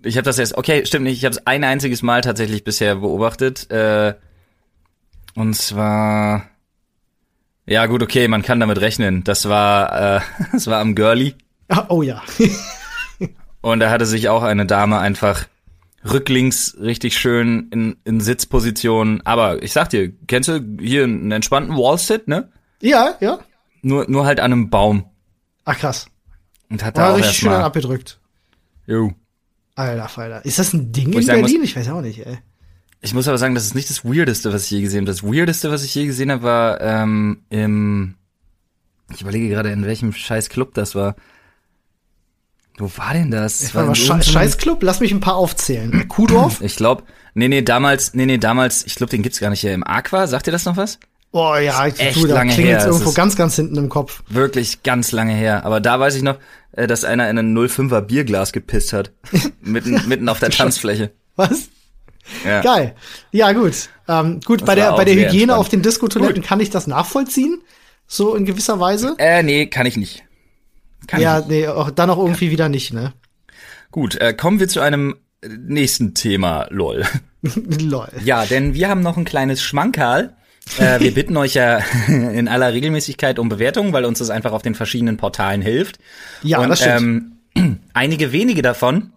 Ich habe das erst. Okay, stimmt nicht. Ich habe es ein einziges Mal tatsächlich bisher beobachtet. Äh, und zwar. Ja gut, okay, man kann damit rechnen. Das war, äh, das war am Girlie.
Ah, Oh ja.
Und da hatte sich auch eine Dame einfach rücklings richtig schön in, in Sitzposition. Aber ich sag dir, kennst du hier einen entspannten Wallsit, ne?
ja, ja.
Nur, nur halt an einem Baum.
Ach krass.
Und hat
Da
auch
richtig schön abgedrückt.
Jo.
Alter Falter. Ist das ein Ding
Wo ich
in
muss-
Berlin? ich weiß auch nicht, ey.
Ich muss aber sagen, das ist nicht das Weirdeste, was ich je gesehen habe. Das Weirdeste, was ich je gesehen habe, war ähm, im. Ich überlege gerade, in welchem scheiß Club das war. Wo war denn das?
Ich war
in
Sche Scheißclub? Lass mich ein paar aufzählen. Kuhdorf?
Ich glaube, nee, nee, damals, nee, nee, damals, ich glaube, den gibt's gar nicht hier im Aqua. Sagt ihr das noch was?
Boah, ja, ich
echt
tu, da
lange
klingelt's
her. Es
irgendwo ganz, ganz hinten im Kopf.
Wirklich ganz lange her. Aber da weiß ich noch, äh, dass einer in ein 05er Bierglas gepisst hat. mitten, mitten auf der Tanzfläche.
Was?
Ja.
Geil. Ja, gut. Ähm, gut, bei
war
der, bei der Hygiene
entspannt.
auf den Diskotoiletten kann ich das nachvollziehen. So in gewisser Weise.
Äh, nee, kann ich nicht. Kann
ja,
ich
nee, auch, dann auch irgendwie wieder nicht, ne?
Gut, äh, kommen wir zu einem nächsten Thema, lol.
Lol.
Ja, denn wir haben noch ein kleines Schmankerl. Äh, wir bitten euch ja in aller Regelmäßigkeit um Bewertungen, weil uns das einfach auf den verschiedenen Portalen hilft.
Ja,
Und,
das stimmt.
Ähm, einige wenige davon,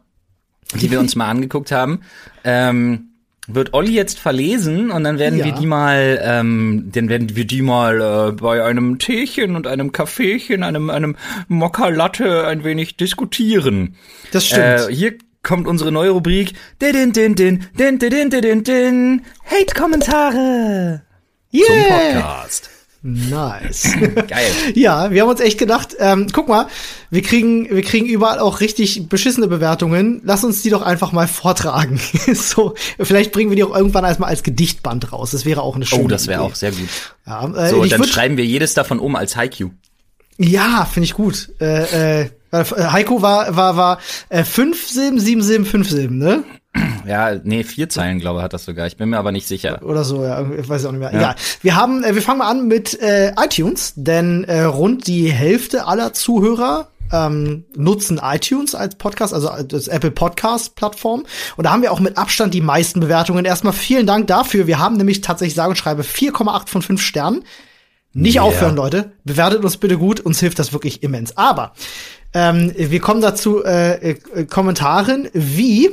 die wir uns mal angeguckt haben, ähm, wird Olli jetzt verlesen und dann werden
Ja.
wir die mal, ähm, dann werden wir die mal äh, bei einem Teechen und einem Kaffeechen, einem einem Mokka Latte ein wenig diskutieren.
Das stimmt.
Äh, hier kommt unsere neue Rubrik. Din, din, din, din, din, din, din, din. Hate-Kommentare zum
yeah!
Podcast.
Nice.
Geil.
Ja, wir haben uns echt gedacht, ähm, guck mal, wir kriegen, wir kriegen überall auch richtig beschissene Bewertungen. Lass uns die doch einfach mal vortragen. so, vielleicht bringen wir die auch irgendwann erstmal als Gedichtband raus. Das wäre auch eine schöne
Oh, das wäre auch sehr gut.
Ja, äh,
So, dann schreiben wir jedes davon um als Haiku.
ja, finde ich gut. Äh, äh, weil, äh, Heiko war, war, war äh, fünf Silben, sieben Silben, fünf Silben, ne?
Ja, nee, vier Zeilen, glaube ich, hat das sogar. Ich bin mir aber nicht sicher.
Oder so, ja, ich weiß auch nicht mehr.
Ja.
Ja. Wir haben, äh, wir fangen mal an mit äh, iTunes, denn äh, rund die Hälfte aller Zuhörer ähm, nutzen iTunes als Podcast, also als Apple Podcast Plattform. Und da haben wir auch mit Abstand die meisten Bewertungen. Erstmal vielen Dank dafür. Wir haben nämlich tatsächlich sage und schreibe 4,8 von 5 Sternen. Nicht
Yeah.
aufhören, Leute. Bewertet uns bitte gut. Uns hilft das wirklich immens. Aber ähm, wir kommen dazu äh, äh, Kommentaren wie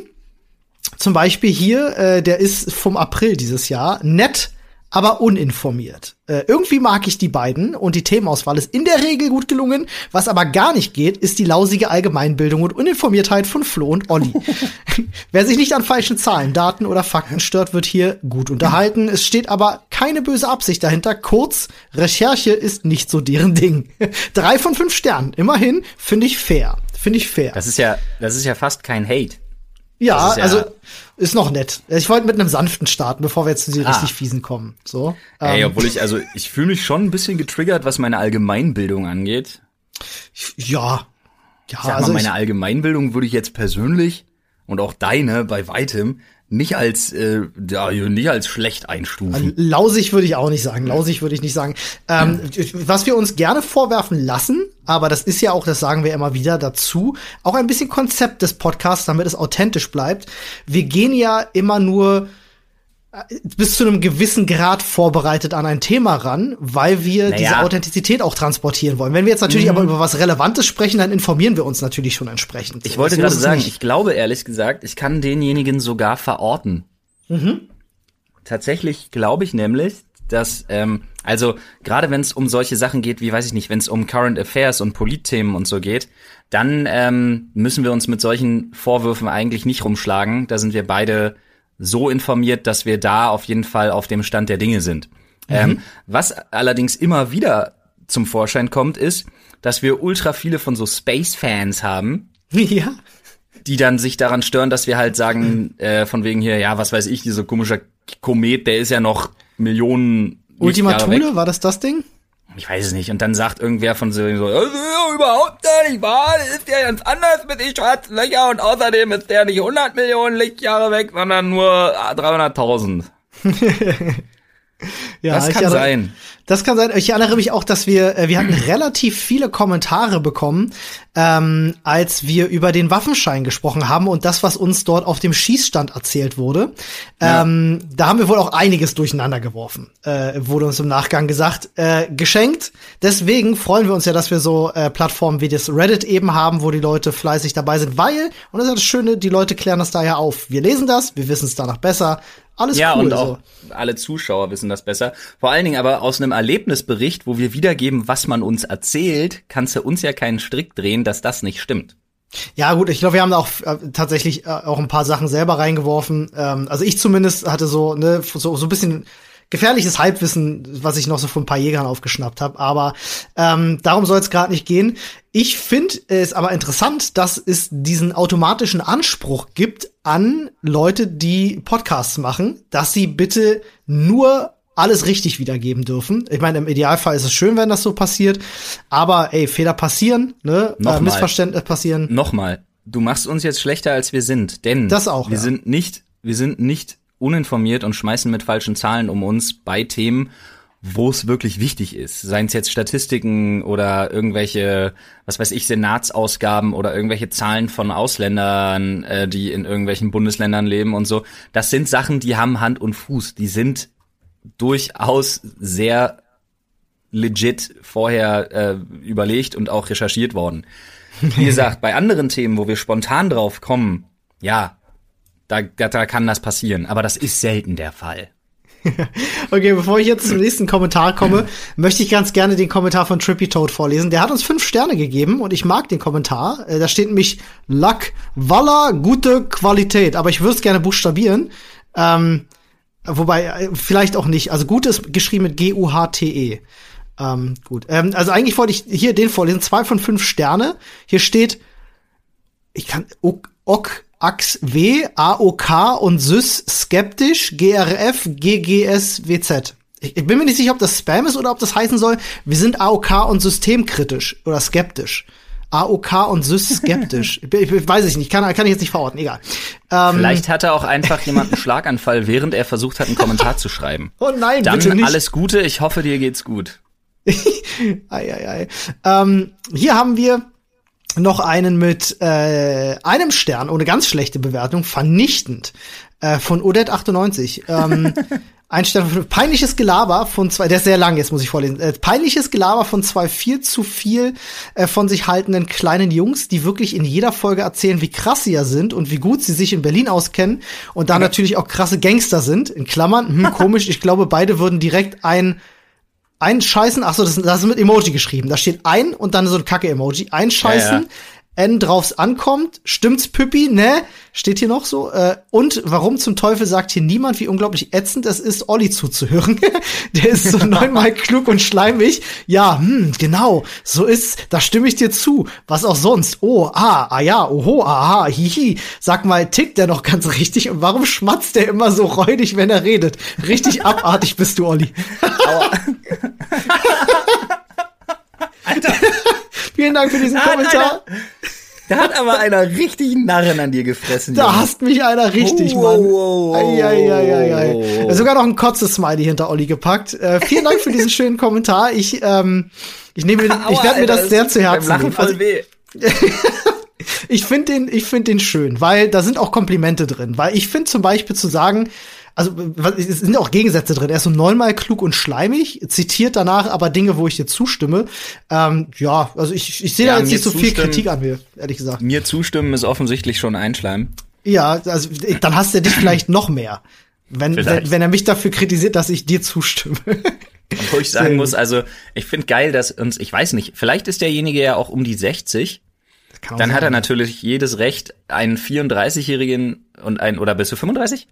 zum Beispiel hier, äh, der ist vom April dieses Jahr, nett, aber uninformiert. Äh, irgendwie mag ich die beiden und die Themenauswahl ist in der Regel gut gelungen. Was aber gar nicht geht, ist die lausige Allgemeinbildung und Uninformiertheit von Flo und Olli. Wer sich nicht an falschen Zahlen, Daten oder Fakten stört, wird hier gut unterhalten. Es steht aber keine böse Absicht dahinter. Kurz, Recherche ist nicht so deren Ding. Drei von fünf Sternen, immerhin, finde ich fair. Finde ich fair.
Das ist ja, das ist ja fast kein Hate.
Ja,
ja-
also ist noch nett. Ich wollte mit einem sanften starten, bevor wir jetzt zu den
Ah.
richtig fiesen kommen. So.
Ey,
Ähm,
obwohl ich, also, ich fühle mich schon ein bisschen getriggert, was meine Allgemeinbildung angeht.
ja. Ja,
Sag
also
mal, meine
ich,
Allgemeinbildung würde ich jetzt persönlich und auch deine bei weitem nicht als, äh, ja, nicht als schlecht einstufen.
lausig würde ich auch nicht sagen. Lausig würde ich nicht sagen. Ähm, was wir uns gerne vorwerfen lassen, aber das ist ja auch, das sagen wir immer wieder dazu, auch ein bisschen Konzept des Podcasts, damit es authentisch bleibt. Wir gehen ja immer nur bis zu einem gewissen Grad vorbereitet an ein Thema ran, weil wir
Naja.
diese Authentizität auch transportieren wollen. Wenn wir jetzt natürlich
Mhm.
aber über was Relevantes sprechen, dann informieren wir uns natürlich schon entsprechend.
Ich wollte gerade sagen,
nicht.
ich glaube ehrlich gesagt, ich kann denjenigen sogar verorten.
Mhm.
Tatsächlich glaube ich nämlich, dass, ähm, also gerade wenn es um solche Sachen geht, wie weiß ich nicht, wenn es um Current Affairs und Politthemen und so geht, dann ähm, müssen wir uns mit solchen Vorwürfen eigentlich nicht rumschlagen. Da sind wir beide so informiert, dass wir da auf jeden Fall auf dem Stand der Dinge sind. Ähm, was allerdings immer wieder zum Vorschein kommt, ist, dass wir ultra viele von so Space-Fans haben,
ja.
die dann sich daran stören, dass wir halt sagen, äh, von wegen hier, ja, was weiß ich, dieser komische Komet, der ist ja noch Millionen
Ultima. Thule, war das das Ding?
Ich weiß es nicht. Und dann sagt irgendwer von so, so überhaupt nicht wahr, ist ja ganz anders mit den schwarzen Löcher und außerdem ist der nicht 100 Millionen Lichtjahre weg, sondern nur ah, 300.000.
Ja,
das kann sein.
Das kann sein. Ich erinnere mich auch, dass wir, äh, wir hatten relativ viele Kommentare bekommen, ähm, als wir über den Waffenschein gesprochen haben und das, was uns dort auf dem Schießstand erzählt wurde.
Ja.
Ähm, da haben wir wohl auch einiges durcheinander geworfen, äh, wurde uns im Nachgang gesagt. Äh, geschenkt. Deswegen freuen wir uns ja, dass wir so äh, Plattformen wie das Reddit eben haben, wo die Leute fleißig dabei sind, weil, und das ist ja das Schöne, die Leute klären das da ja auf. Wir lesen das, wir wissen es danach besser. Alles
Ja,
cool.
und
so.
auch alle Zuschauer wissen das besser. Vor allen Dingen aber aus einem Erlebnisbericht, wo wir wiedergeben, was man uns erzählt, kannst du uns ja keinen Strick drehen, dass das nicht stimmt.
Ja, gut, ich glaube, wir haben da auch äh, tatsächlich äh, auch ein paar Sachen selber reingeworfen. Ähm, also ich zumindest hatte so, ne, so, so ein bisschen gefährliches Halbwissen, was ich noch so von ein paar Jägern aufgeschnappt habe. Aber ähm, darum soll es gerade nicht gehen. Ich finde es aber interessant, dass es diesen automatischen Anspruch gibt an Leute, die Podcasts machen, dass sie bitte nur alles richtig wiedergeben dürfen. Ich meine, im Idealfall ist es schön, wenn das so passiert, aber ey, Fehler passieren, ne?
Nochmal.
Äh, Missverständnisse passieren.
Nochmal, du machst uns jetzt schlechter als wir sind, denn
Das auch,
wir
ja.
sind nicht, wir sind nicht uninformiert und schmeißen mit falschen Zahlen um uns bei Themen, wo es wirklich wichtig ist. Seien es jetzt Statistiken oder irgendwelche, was weiß ich, Senatsausgaben oder irgendwelche Zahlen von Ausländern, äh, die in irgendwelchen Bundesländern leben und so. Das sind Sachen, die haben Hand und Fuß. Die sind durchaus sehr legit vorher äh, überlegt und auch recherchiert worden. Wie gesagt, bei anderen Themen, wo wir spontan drauf kommen, ja, da, da, da kann das passieren, aber das ist selten der Fall.
Okay, bevor ich jetzt zum nächsten Kommentar komme, möchte ich ganz gerne den Kommentar von Trippy Toad vorlesen. Der hat uns fünf Sterne gegeben und ich mag den Kommentar. Äh, Da steht nämlich Luck, Walla, gute Qualität. Aber ich würde es gerne buchstabieren. Ähm, wobei, äh, vielleicht auch nicht. Also gut ist geschrieben mit G-U-H-T-E. Ähm, gut. Ähm, also eigentlich wollte ich hier den vorlesen. Zwei von fünf Sterne. Hier steht, ich kann, Ok, ok Ax W, AOK und Sys skeptisch, GRF, GGS, WZ. Ich, ich bin mir nicht sicher, ob das Spam ist oder ob das heißen soll, wir sind AOK und systemkritisch oder skeptisch. AOK und Sys skeptisch. ich, ich, weiß ich nicht, kann, kann ich jetzt nicht verorten, egal. Ähm,
Vielleicht hatte auch einfach jemand einen Schlaganfall, während er versucht hat, einen Kommentar zu schreiben.
Oh nein,
Dann
bitte nicht.
alles Gute, ich hoffe, dir geht's gut.
ei, ei, ei. Ähm, hier haben wir noch einen mit äh, einem Stern ohne ganz schlechte Bewertung, vernichtend, äh, von Odette98. Ähm, ein Stern von fünf. Peinliches Gelaber von zwei, der ist sehr lang, jetzt muss ich vorlesen. Äh, peinliches Gelaber von zwei viel zu viel äh, von sich haltenden kleinen Jungs, die wirklich in jeder Folge erzählen, wie krass sie ja sind und wie gut sie sich in Berlin auskennen und da natürlich auch krasse Gangster sind. In Klammern, hm, komisch, ich glaube, beide würden direkt ein einscheißen, ach so, das, das ist mit Emoji geschrieben. Da steht ein und dann so ein Kacke-Emoji. Einscheißen,
Ja, ja.
N drauf's ankommt, stimmt's Püppi, ne? Steht hier noch so. Äh, und warum zum Teufel sagt hier niemand, wie unglaublich ätzend es ist, Olli zuzuhören? Der ist so neunmal klug und schleimig. Ja, hm, genau, so ist's. Da stimme ich dir zu. Was auch sonst. Oh, ah, ah ja, oho, aha, hihi. Sag mal, tickt der noch ganz richtig? Und warum schmatzt der immer so räudig, wenn er redet? Richtig abartig bist du, Olli.
Alter,
Vielen Dank für diesen
hat
Kommentar.
Da hat aber einer richtig Narren an dir gefressen.
Da
Junge.
hasst mich einer richtig,
Oh,
Mann.
oh, oh,
Ei, ei, ei.
oh.
Sogar noch ein Kotze-Smiley hinter Olli gepackt. Äh, vielen Dank für diesen schönen Kommentar. Ich, ähm, ich nehme, ich werde mir
Alter,
das sehr zu Herzen nehmen. Also, ich finde den, ich finde den schön, weil da sind auch Komplimente drin. Weil ich finde zum Beispiel zu sagen, also es sind auch Gegensätze drin. Er ist so neunmal klug und schleimig, zitiert danach aber Dinge, wo ich dir zustimme. Ähm, ja, also ich, ich sehe ja, da jetzt nicht so viel Kritik an mir, ehrlich gesagt.
Mir zustimmen ist offensichtlich schon ein Schleim.
Ja, also dann hast du dich vielleicht noch mehr. Wenn, wenn, wenn er mich dafür kritisiert, dass ich dir zustimme.
Wo ich sagen muss, also ich finde geil, dass uns, ich weiß nicht, vielleicht ist derjenige ja auch um die 60. Dann sein. hat er natürlich jedes Recht, einen 34-Jährigen und ein, oder bist du 35?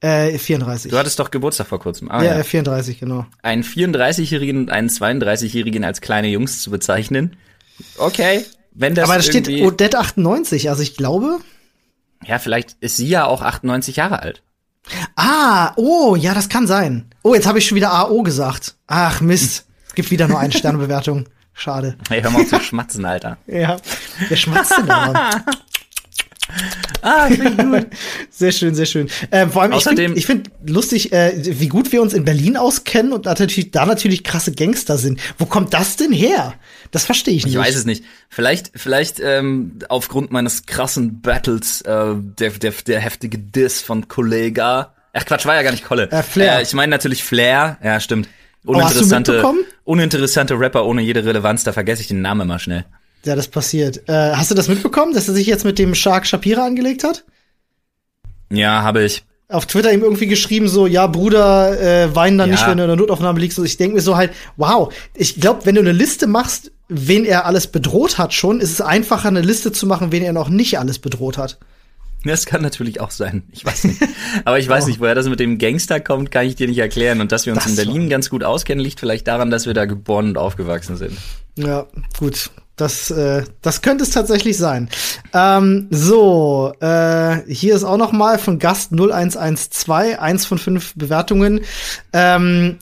Äh, 34.
Du hattest doch Geburtstag vor kurzem.
Ah, ja, ja, 34, genau.
Einen 34-Jährigen und einen 32-Jährigen als kleine Jungs zu bezeichnen. Okay, wenn das
Aber da steht Odette 98, also ich glaube.
Ja, vielleicht ist sie ja auch 98 Jahre alt.
Ah, oh, ja, das kann sein. Oh, jetzt habe ich schon wieder AO gesagt. Ach, Mist. Gibt wieder nur eine Sternebewertung. Schade.
Hey, hör mal auf zu schmatzen, Alter.
ja, wer schmatzt denn da? ah, gut. Sehr schön, sehr schön. Äh, vor allem, Außerdem, ich finde find lustig, äh, wie gut wir uns in Berlin auskennen und natürlich, da natürlich krasse Gangster sind. Wo kommt das denn her? Das verstehe ich nicht.
Ich weiß es nicht. Vielleicht, vielleicht ähm, aufgrund meines krassen Battles, äh, der, der, der heftige Diss von Kollega. Ach Quatsch, war ja gar nicht Kolle. Äh, Flair. Äh, ich meine natürlich Flair. Ja, stimmt. Uninteressante, oh, uninteressante Rapper ohne jede Relevanz, da vergesse ich den Namen immer schnell.
Ja, das passiert. Äh, hast du das mitbekommen, dass er sich jetzt mit dem Shark Shapira angelegt hat?
Ja, habe ich.
Auf Twitter ihm irgendwie geschrieben so, ja Bruder, äh, wein dann ja. nicht, wenn du in der Notaufnahme liegst. Und ich denke mir so halt, wow, ich glaube, wenn du eine Liste machst, wen er alles bedroht hat schon, ist es einfacher, eine Liste zu machen, wen er noch nicht alles bedroht hat.
Das kann natürlich auch sein. Ich weiß nicht. Aber ich weiß oh. nicht, woher das mit dem Gangster kommt, kann ich dir nicht erklären. Und dass wir uns das in Berlin ganz gut auskennen, liegt vielleicht daran, dass wir da geboren und aufgewachsen sind.
Ja, gut. Das, äh, das könnte es tatsächlich sein. Ähm, so, äh, hier ist auch noch mal von Gast 0112, eins von fünf Bewertungen. Ähm,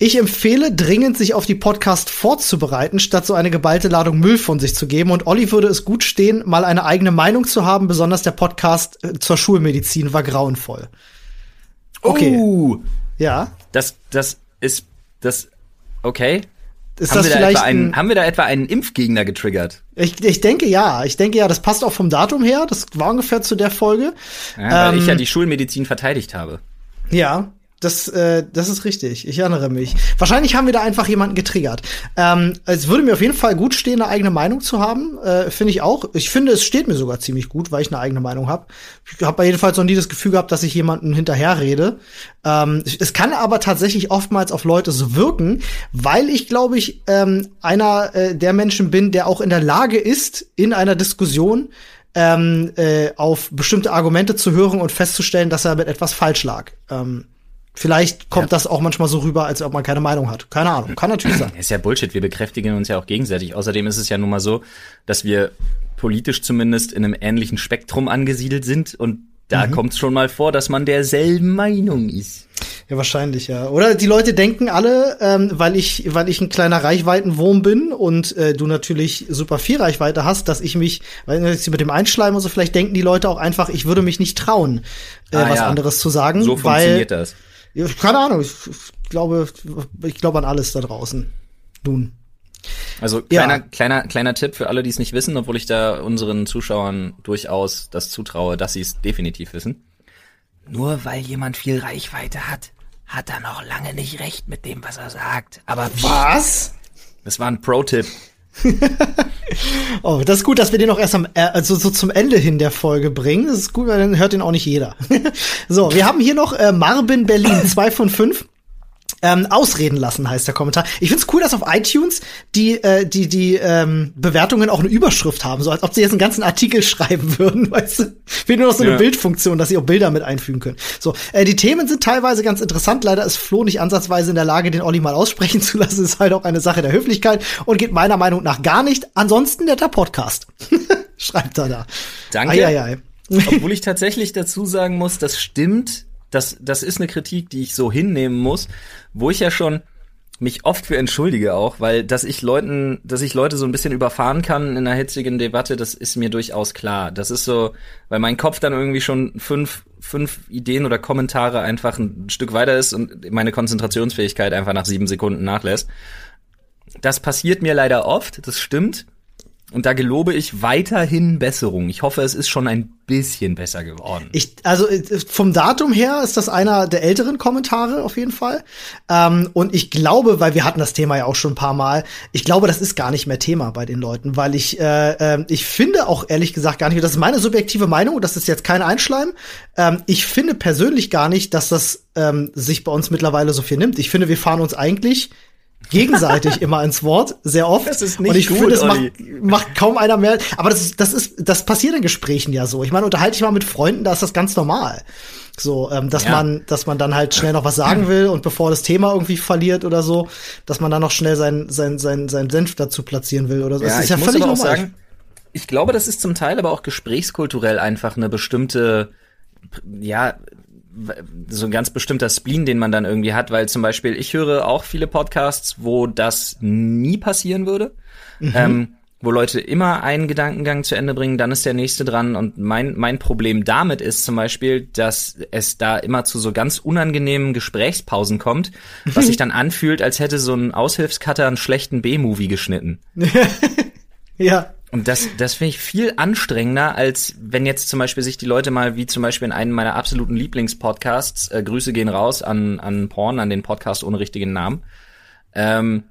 ich empfehle dringend, sich auf die Podcast vorzubereiten, statt so eine geballte Ladung Müll von sich zu geben. Und Olli würde es gut stehen, mal eine eigene Meinung zu haben. Besonders der Podcast äh, zur Schulmedizin war grauenvoll.
Okay. Oh, ja. Das, das ist, das, okay.
Ist haben, das wir vielleicht
einen, haben wir da etwa einen Impfgegner getriggert?
Ich, ich denke ja. Ich denke ja, das passt auch vom Datum her. Das war ungefähr zu der Folge.
Ja, weil ähm, ich ja die Schulmedizin verteidigt habe.
Ja, das, äh, das ist richtig. Ich erinnere mich. Wahrscheinlich haben wir da einfach jemanden getriggert. Ähm, es würde mir auf jeden Fall gut stehen, eine eigene Meinung zu haben. Äh, finde ich auch. Ich finde, es steht mir sogar ziemlich gut, weil ich eine eigene Meinung habe. Ich habe jedenfalls noch nie das Gefühl gehabt, dass ich jemanden hinterherrede. Ähm, es kann aber tatsächlich oftmals auf Leute so wirken, weil ich, glaube ich, ähm, einer äh, der Menschen bin, der auch in der Lage ist, in einer Diskussion ähm, äh, auf bestimmte Argumente zu hören und festzustellen, dass er mit etwas falsch lag. Ähm, Vielleicht kommt ja. das auch manchmal so rüber, als ob man keine Meinung hat. Keine Ahnung. Kann natürlich sein.
Ist ja Bullshit. Wir bekräftigen uns ja auch gegenseitig. Außerdem ist es ja nun mal so, dass wir politisch zumindest in einem ähnlichen Spektrum angesiedelt sind und da mhm. kommt es schon mal vor, dass man derselben Meinung ist.
Ja, wahrscheinlich, ja. Oder die Leute denken alle, ähm, weil ich, weil ich ein kleiner Reichweitenwurm bin und äh, du natürlich super viel Reichweite hast, dass ich mich, weil sie mit dem Einschleimen und so, vielleicht denken die Leute auch einfach, ich würde mich nicht trauen, äh, ah, was ja. anderes zu sagen.
So funktioniert das.
Keine Ahnung, ich, ich glaube, ich glaube an alles da draußen. Nun.
Also kleiner, ja. kleiner, kleiner Tipp für alle, die es nicht wissen, obwohl ich da unseren Zuschauern durchaus das zutraue, dass sie es definitiv wissen. Nur weil jemand viel Reichweite hat, hat er noch lange nicht recht mit dem, was er sagt. Aber
was?
Das war ein Pro-Tipp.
oh, das ist gut, dass wir den auch erst am, äh, also so zum Ende hin der Folge bringen. Das ist gut, weil dann hört den auch nicht jeder. so, wir haben hier noch äh, Marvin Berlin, zwei von fünf. Ähm, ausreden lassen heißt der Kommentar. Ich find's cool, dass auf iTunes die äh, die die ähm, Bewertungen auch eine Überschrift haben, so als ob sie jetzt einen ganzen Artikel schreiben würden, weißt du? Fehlt nur noch so eine ja. Bildfunktion, dass sie auch Bilder mit einfügen können. So, äh, die Themen sind teilweise ganz interessant. Leider ist Flo nicht ansatzweise in der Lage, den Olli mal aussprechen zu lassen. ist halt auch eine Sache der Höflichkeit und geht meiner Meinung nach gar nicht. Ansonsten netter Podcast. Schreibt er da.
Danke. Ei, ei, ei. Obwohl ich tatsächlich dazu sagen muss, das stimmt das, das ist eine Kritik, die ich so hinnehmen muss, wo ich ja schon mich oft für entschuldige auch, weil dass ich Leuten, dass ich Leute so ein bisschen überfahren kann in einer hitzigen Debatte, das ist mir durchaus klar. Das ist so, weil mein Kopf dann irgendwie schon fünf, fünf Ideen oder Kommentare einfach ein Stück weiter ist und meine Konzentrationsfähigkeit einfach nach sieben Sekunden nachlässt. Das passiert mir leider oft, das stimmt. Und da gelobe ich weiterhin Besserung. Ich hoffe, es ist schon ein bisschen besser geworden.
Ich, also äh, vom Datum her ist das einer der älteren Kommentare auf jeden Fall. Ähm, und ich glaube, weil wir hatten das Thema ja auch schon ein paar Mal, ich glaube, das ist gar nicht mehr Thema bei den Leuten, weil ich, äh, äh, ich finde auch ehrlich gesagt gar nicht, das ist meine subjektive Meinung, das ist jetzt kein Einschleim. Ähm, ich finde persönlich gar nicht, dass das ähm, sich bei uns mittlerweile so viel nimmt. Ich finde, wir fahren uns eigentlich gegenseitig immer ins Wort, sehr oft.
Das ist nicht
und ich
gut,
finde, das macht, macht kaum einer mehr. Aber das ist, das ist, das passiert in Gesprächen ja so. Ich meine, unterhalte ich mal mit Freunden, da ist das ganz normal. So, ähm, dass
Ja.
man, dass man dann halt schnell noch was sagen will und bevor das Thema irgendwie verliert oder so, dass man dann noch schnell sein, sein, sein, sein Senf dazu platzieren will oder so.
Ja,
das ist
ich
ja völlig normal.
sagen, ich glaube, das ist zum Teil aber auch gesprächskulturell einfach eine bestimmte, ja, so ein ganz bestimmter Spleen, den man dann irgendwie hat, weil zum Beispiel ich höre auch viele Podcasts, wo das nie passieren würde. Ähm, wo Leute immer einen Gedankengang zu Ende bringen, dann ist der nächste dran. Und mein, mein Problem damit ist zum Beispiel, dass es da immer zu so ganz unangenehmen Gesprächspausen kommt, was sich dann anfühlt, als hätte so ein Aushilfscutter einen schlechten B-Movie geschnitten.
ja.
Und das, das finde ich viel anstrengender, als wenn jetzt zum Beispiel sich die Leute mal, wie zum Beispiel in einem meiner absoluten Lieblingspodcasts, äh, Grüße gehen raus an, an Porn, an den Podcast ohne richtigen Namen, ähm,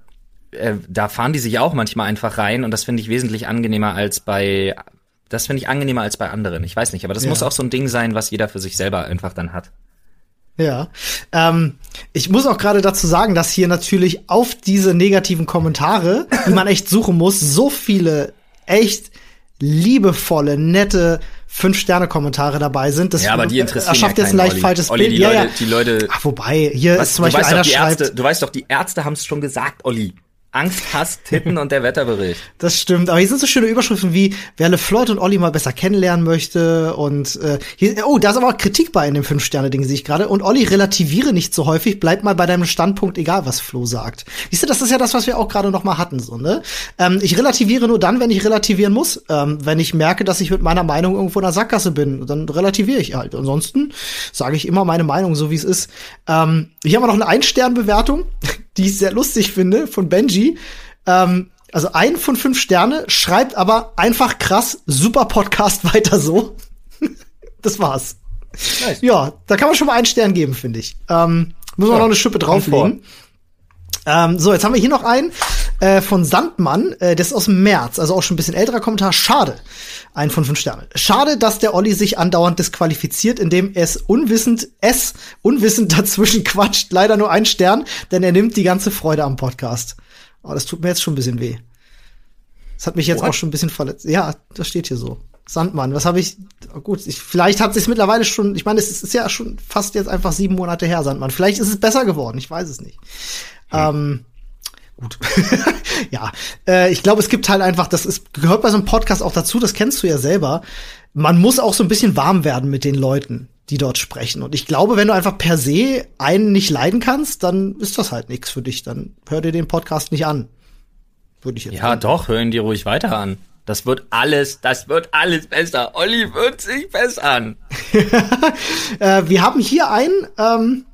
äh, da fahren die sich auch manchmal einfach rein und das finde ich wesentlich angenehmer als bei, das finde ich angenehmer als bei anderen. Ich weiß nicht, aber das
Ja.
muss auch so ein Ding sein, was jeder für sich selber einfach dann hat.
Ja. Ähm, ich muss auch gerade dazu sagen, dass hier natürlich auf diese negativen Kommentare, die man echt suchen muss, so viele echt liebevolle, nette Fünf-Sterne-Kommentare dabei sind. Das
Ja, aber die interessieren
erschafft
ja
jetzt ein leicht
Olli.
falsches
Olli,
Bild.
die
ja,
Leute,
ja.
die Leute,
Ach, wobei, hier
was,
ist zum Beispiel
weißt doch,
einer
die
schreibt,
Ärzte, du weißt doch, die Ärzte haben es schon gesagt, Olli. Angst, Hass, Titten und der Wetterbericht.
Das stimmt, aber hier sind so schöne Überschriften wie, wer LeFloid und Olli mal besser kennenlernen möchte und äh, hier, oh, da ist aber auch Kritik bei in dem Fünf-Sterne-Ding, sehe ich gerade. Und Olli, relativiere nicht so häufig, bleib mal bei deinem Standpunkt, egal was Flo sagt. Siehst du, das ist ja das, was wir auch gerade noch mal hatten, so, ne? Ähm, ich relativiere nur dann, wenn ich relativieren muss. Ähm, wenn ich merke, dass ich mit meiner Meinung irgendwo in der Sackgasse bin, dann relativiere ich halt. Ansonsten sage ich immer meine Meinung, so wie es ist. Ähm, hier haben wir noch eine Ein-Stern-Bewertung, die ich sehr lustig finde, von Benji. Ähm, also ein von fünf Sterne, schreibt aber einfach krass, super Podcast, weiter so. das war's.
Nice.
Ja, da kann man schon mal einen Stern geben, finde ich. Ähm, müssen wir
Ja,
noch eine Schippe drauflegen. Ähm, so, jetzt haben wir hier noch einen äh, von Sandmann, äh, das ist aus dem März, also auch schon ein bisschen älterer Kommentar. Schade. Ein von fünf Sternen. Schade, dass der Olli sich andauernd disqualifiziert, indem es unwissend, es unwissend dazwischen quatscht. Leider nur ein Stern, denn er nimmt die ganze Freude am Podcast. Aber das tut mir jetzt schon ein bisschen weh. Das hat mich jetzt
What?
auch schon ein bisschen verletzt. Ja, das steht hier so. Sandmann, was habe ich? oh Gut, ich, vielleicht hat sich mittlerweile schon. Ich meine, es ist ja schon fast jetzt einfach sieben Monate her, Sandmann. Vielleicht ist es besser geworden. Ich weiß es nicht. Ähm, gut. ja, äh, ich glaube, es gibt halt einfach, das ist, gehört bei so einem Podcast auch dazu, das kennst du ja selber. Man muss auch so ein bisschen warm werden mit den Leuten, die dort sprechen. Und ich glaube, wenn du einfach per se einen nicht leiden kannst, dann ist das halt nichts für dich. Dann hör dir den Podcast nicht an. Würde ich jetzt
Ja, doch, hören die ruhig weiter an. Das wird alles, das wird alles besser. Olli wird sich bessern.
Äh, wir haben hier einen, ähm,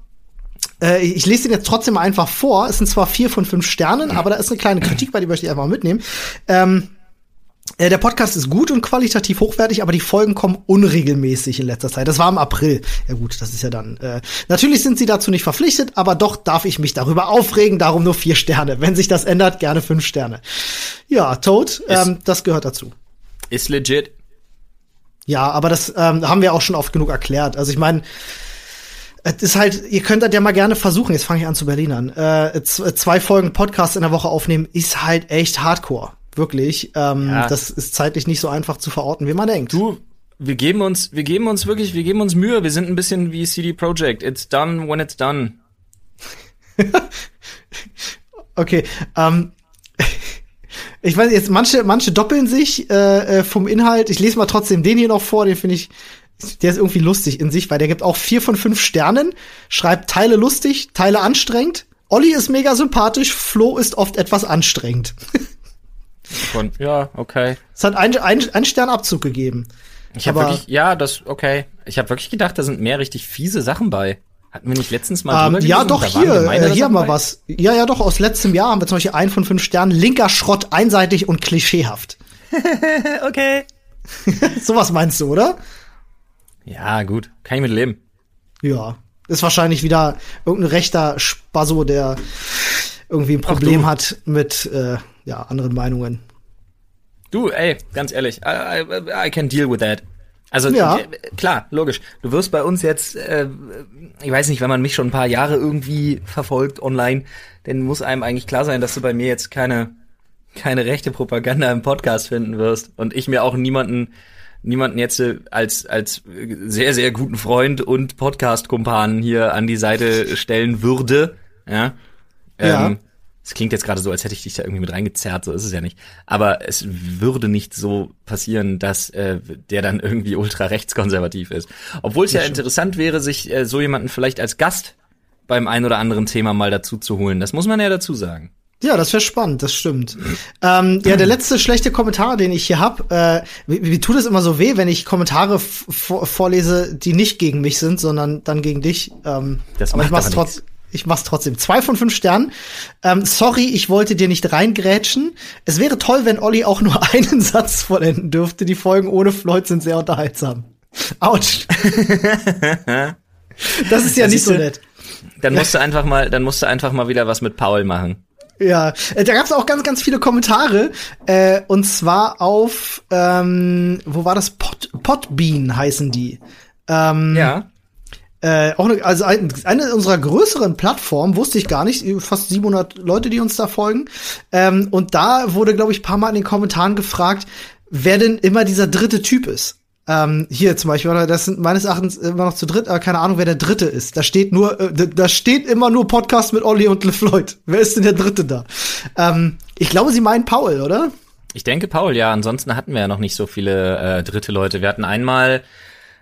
äh, ich lese den jetzt trotzdem mal einfach vor. Es sind zwar vier von fünf Sternen, aber da ist eine kleine Kritik bei, die möchte ich einfach mal mitnehmen. Ähm, äh, der Podcast ist gut und qualitativ hochwertig, aber die Folgen kommen unregelmäßig in letzter Zeit. Das war im April. Ja gut, das ist ja dann. Äh, natürlich sind sie dazu nicht verpflichtet, aber doch darf ich mich darüber aufregen. Darum nur vier Sterne. Wenn sich das ändert, gerne fünf Sterne. Ja, Toad, ähm, das gehört dazu.
Ist legit.
Ja, aber das ähm, haben wir auch schon oft genug erklärt. Also ich meine, es ist halt, ihr könnt das ja mal gerne versuchen. Jetzt fange ich an zu Berlinern. Äh, z- zwei Folgen Podcast in der Woche aufnehmen ist halt echt Hardcore, wirklich. Ähm,
Ja.
Das ist zeitlich nicht so einfach zu verorten, wie man denkt.
Du, wir geben uns, wir geben uns wirklich, wir geben uns Mühe. Wir sind ein bisschen wie CD Projekt. It's done when it's done.
Okay, ähm, ich weiß jetzt, manche, manche doppeln sich äh, äh, vom Inhalt. Ich lese mal trotzdem den hier noch vor, den finde ich, der ist irgendwie lustig in sich, weil der gibt auch vier von fünf Sternen, schreibt Teile lustig, Teile anstrengend. Olli ist mega sympathisch, Flo ist oft etwas anstrengend.
Von, ja, okay.
Es hat einen ein, ein Stern Abzug gegeben.
Ich habe wirklich, ja, das, okay. Ich habe wirklich gedacht, da sind mehr richtig fiese Sachen bei. Hatten wir nicht letztens mal
Ähm, ja, doch, hier, hier
Sachen
haben wir
bei?
was. Ja, ja, doch, aus letztem Jahr haben wir zum Beispiel einen von fünf Sternen. Linker Schrott, einseitig und klischeehaft.
okay.
Sowas meinst du, oder?
Ja, gut. Kann ich mit leben.
Ja. Ist wahrscheinlich wieder irgendein rechter Spasso, der irgendwie ein Problem hat mit äh, ja, anderen Meinungen.
Du, ey, ganz ehrlich, I, I, I can deal with that. Also
Ja.
äh, klar, logisch. Du wirst bei uns jetzt, äh, ich weiß nicht, wenn man mich schon ein paar Jahre irgendwie verfolgt online, dann muss einem eigentlich klar sein, dass du bei mir jetzt keine keine rechte Propaganda im Podcast finden wirst und ich mir auch niemanden niemanden jetzt äh, als als äh, sehr sehr guten Freund und Podcast Kumpanen hier an die Seite stellen würde, ja.
Ja.
Ähm, es klingt jetzt gerade so, als hätte ich dich da irgendwie mit reingezerrt, so ist es ja nicht. Aber es würde nicht so passieren, dass äh, der dann irgendwie ultra rechtskonservativ ist. Obwohl es ja interessant wäre, sich äh, so jemanden vielleicht als Gast beim ein oder anderen Thema mal dazu zu holen. Das muss man ja dazu sagen.
Ja, das wäre spannend, das stimmt. ähm, ja, der letzte schlechte Kommentar, den ich hier hab, äh, wie, wie tut es immer so weh, wenn ich Kommentare vorlese, die nicht gegen mich sind, sondern dann gegen dich. Ähm,
Das
aber ich
macht
mach's
aber
trotz, ich mach's trotzdem. Zwei von fünf Sternen. Ähm, sorry, ich wollte dir nicht reingrätschen. Es wäre toll, wenn Olli auch nur einen Satz vollenden dürfte. Die Folgen ohne Floyd sind sehr unterhaltsam. Autsch. das ist ja
Ja,
nicht so nett.
Dann musst du einfach mal, dann musst du einfach mal wieder was mit Paul machen.
Ja, äh, da gab es auch ganz, ganz viele Kommentare. Äh, und zwar auf, ähm, wo war das? Pot, Potbean heißen die. Ähm,
Ja.
äh, auch eine, also ein, eine unserer größeren Plattformen, wusste ich gar nicht, fast 700 Leute, die uns da folgen. Ähm, und da wurde, glaube ich, ein paar Mal in den Kommentaren gefragt, wer denn immer dieser dritte Typ ist. Ähm, hier zum Beispiel, das sind meines Erachtens immer noch zu dritt, aber keine Ahnung, wer der dritte ist. Da steht nur, äh, da- steht immer nur Podcast mit Olli und LeFloid. Wer ist denn der dritte da? Ähm, ich glaube, sie meinen Paul, oder?
Ich denke Paul, ja. Ansonsten hatten wir ja noch nicht so viele äh, dritte Leute. Wir hatten einmal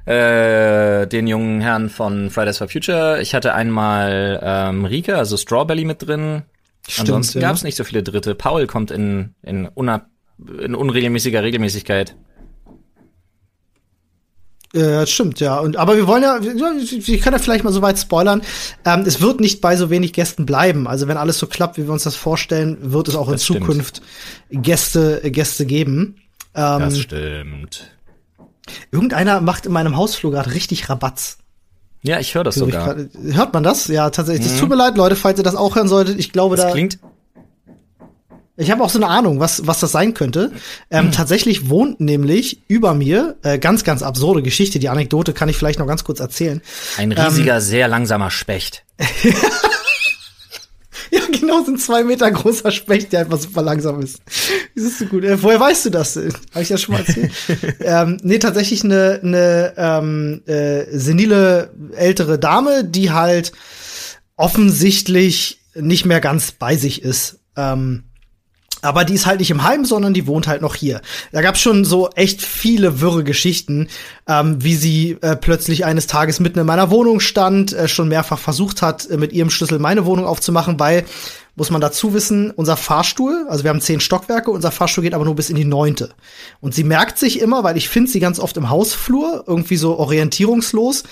äh, den jungen Herrn von Fridays for Future. Ich hatte einmal ähm, Rike, also Strawberry mit drin.
Stimmt,
Ansonsten
ja.
gab es nicht so viele Dritte. Paul kommt in in, in unregelmäßiger Regelmäßigkeit.
Äh, stimmt, ja. Und aber wir wollen ja, ich kann ja vielleicht mal so weit spoilern. Ähm, es wird nicht bei so wenig Gästen bleiben. Also wenn alles so klappt, wie wir uns das vorstellen, wird es auch in
Das stimmt.
Zukunft Gäste, Gäste geben. Ähm,
Das stimmt.
irgendeiner macht in meinem Hausflur gerade richtig Rabatz.
Ja, ich höre das sogar.
Hört man das? Ja, tatsächlich. Es tut mir leid, Leute, falls ihr das auch hören solltet. Ich glaube,
Das
da.
klingt
Ich habe auch so eine Ahnung, was, was das sein könnte. Ähm, Tatsächlich wohnt nämlich über mir, äh, ganz, ganz absurde Geschichte, die Anekdote kann ich vielleicht noch ganz kurz erzählen.
ein riesiger, sehr langsamer Specht.
Ja, genau, so ein zwei Meter großer Specht, der einfach super langsam ist. Das ist so gut. Äh, woher weißt du das? Äh, Habe ich das schon mal erzählt? ähm, nee, tatsächlich eine, eine ähm, äh, senile ältere Dame, die halt offensichtlich nicht mehr ganz bei sich ist. Ähm, aber die ist halt nicht im Heim, sondern die wohnt halt noch hier. Da gab's schon so echt viele wirre Geschichten, ähm, wie sie äh, plötzlich eines Tages mitten in meiner Wohnung stand, äh, schon mehrfach versucht hat, äh, mit ihrem Schlüssel meine Wohnung aufzumachen, weil, muss man dazu wissen, unser Fahrstuhl, also wir haben zehn Stockwerke, unser Fahrstuhl geht aber nur bis in die neunte. Und sie merkt sich immer, weil ich finde sie ganz oft im Hausflur, irgendwie so orientierungslos,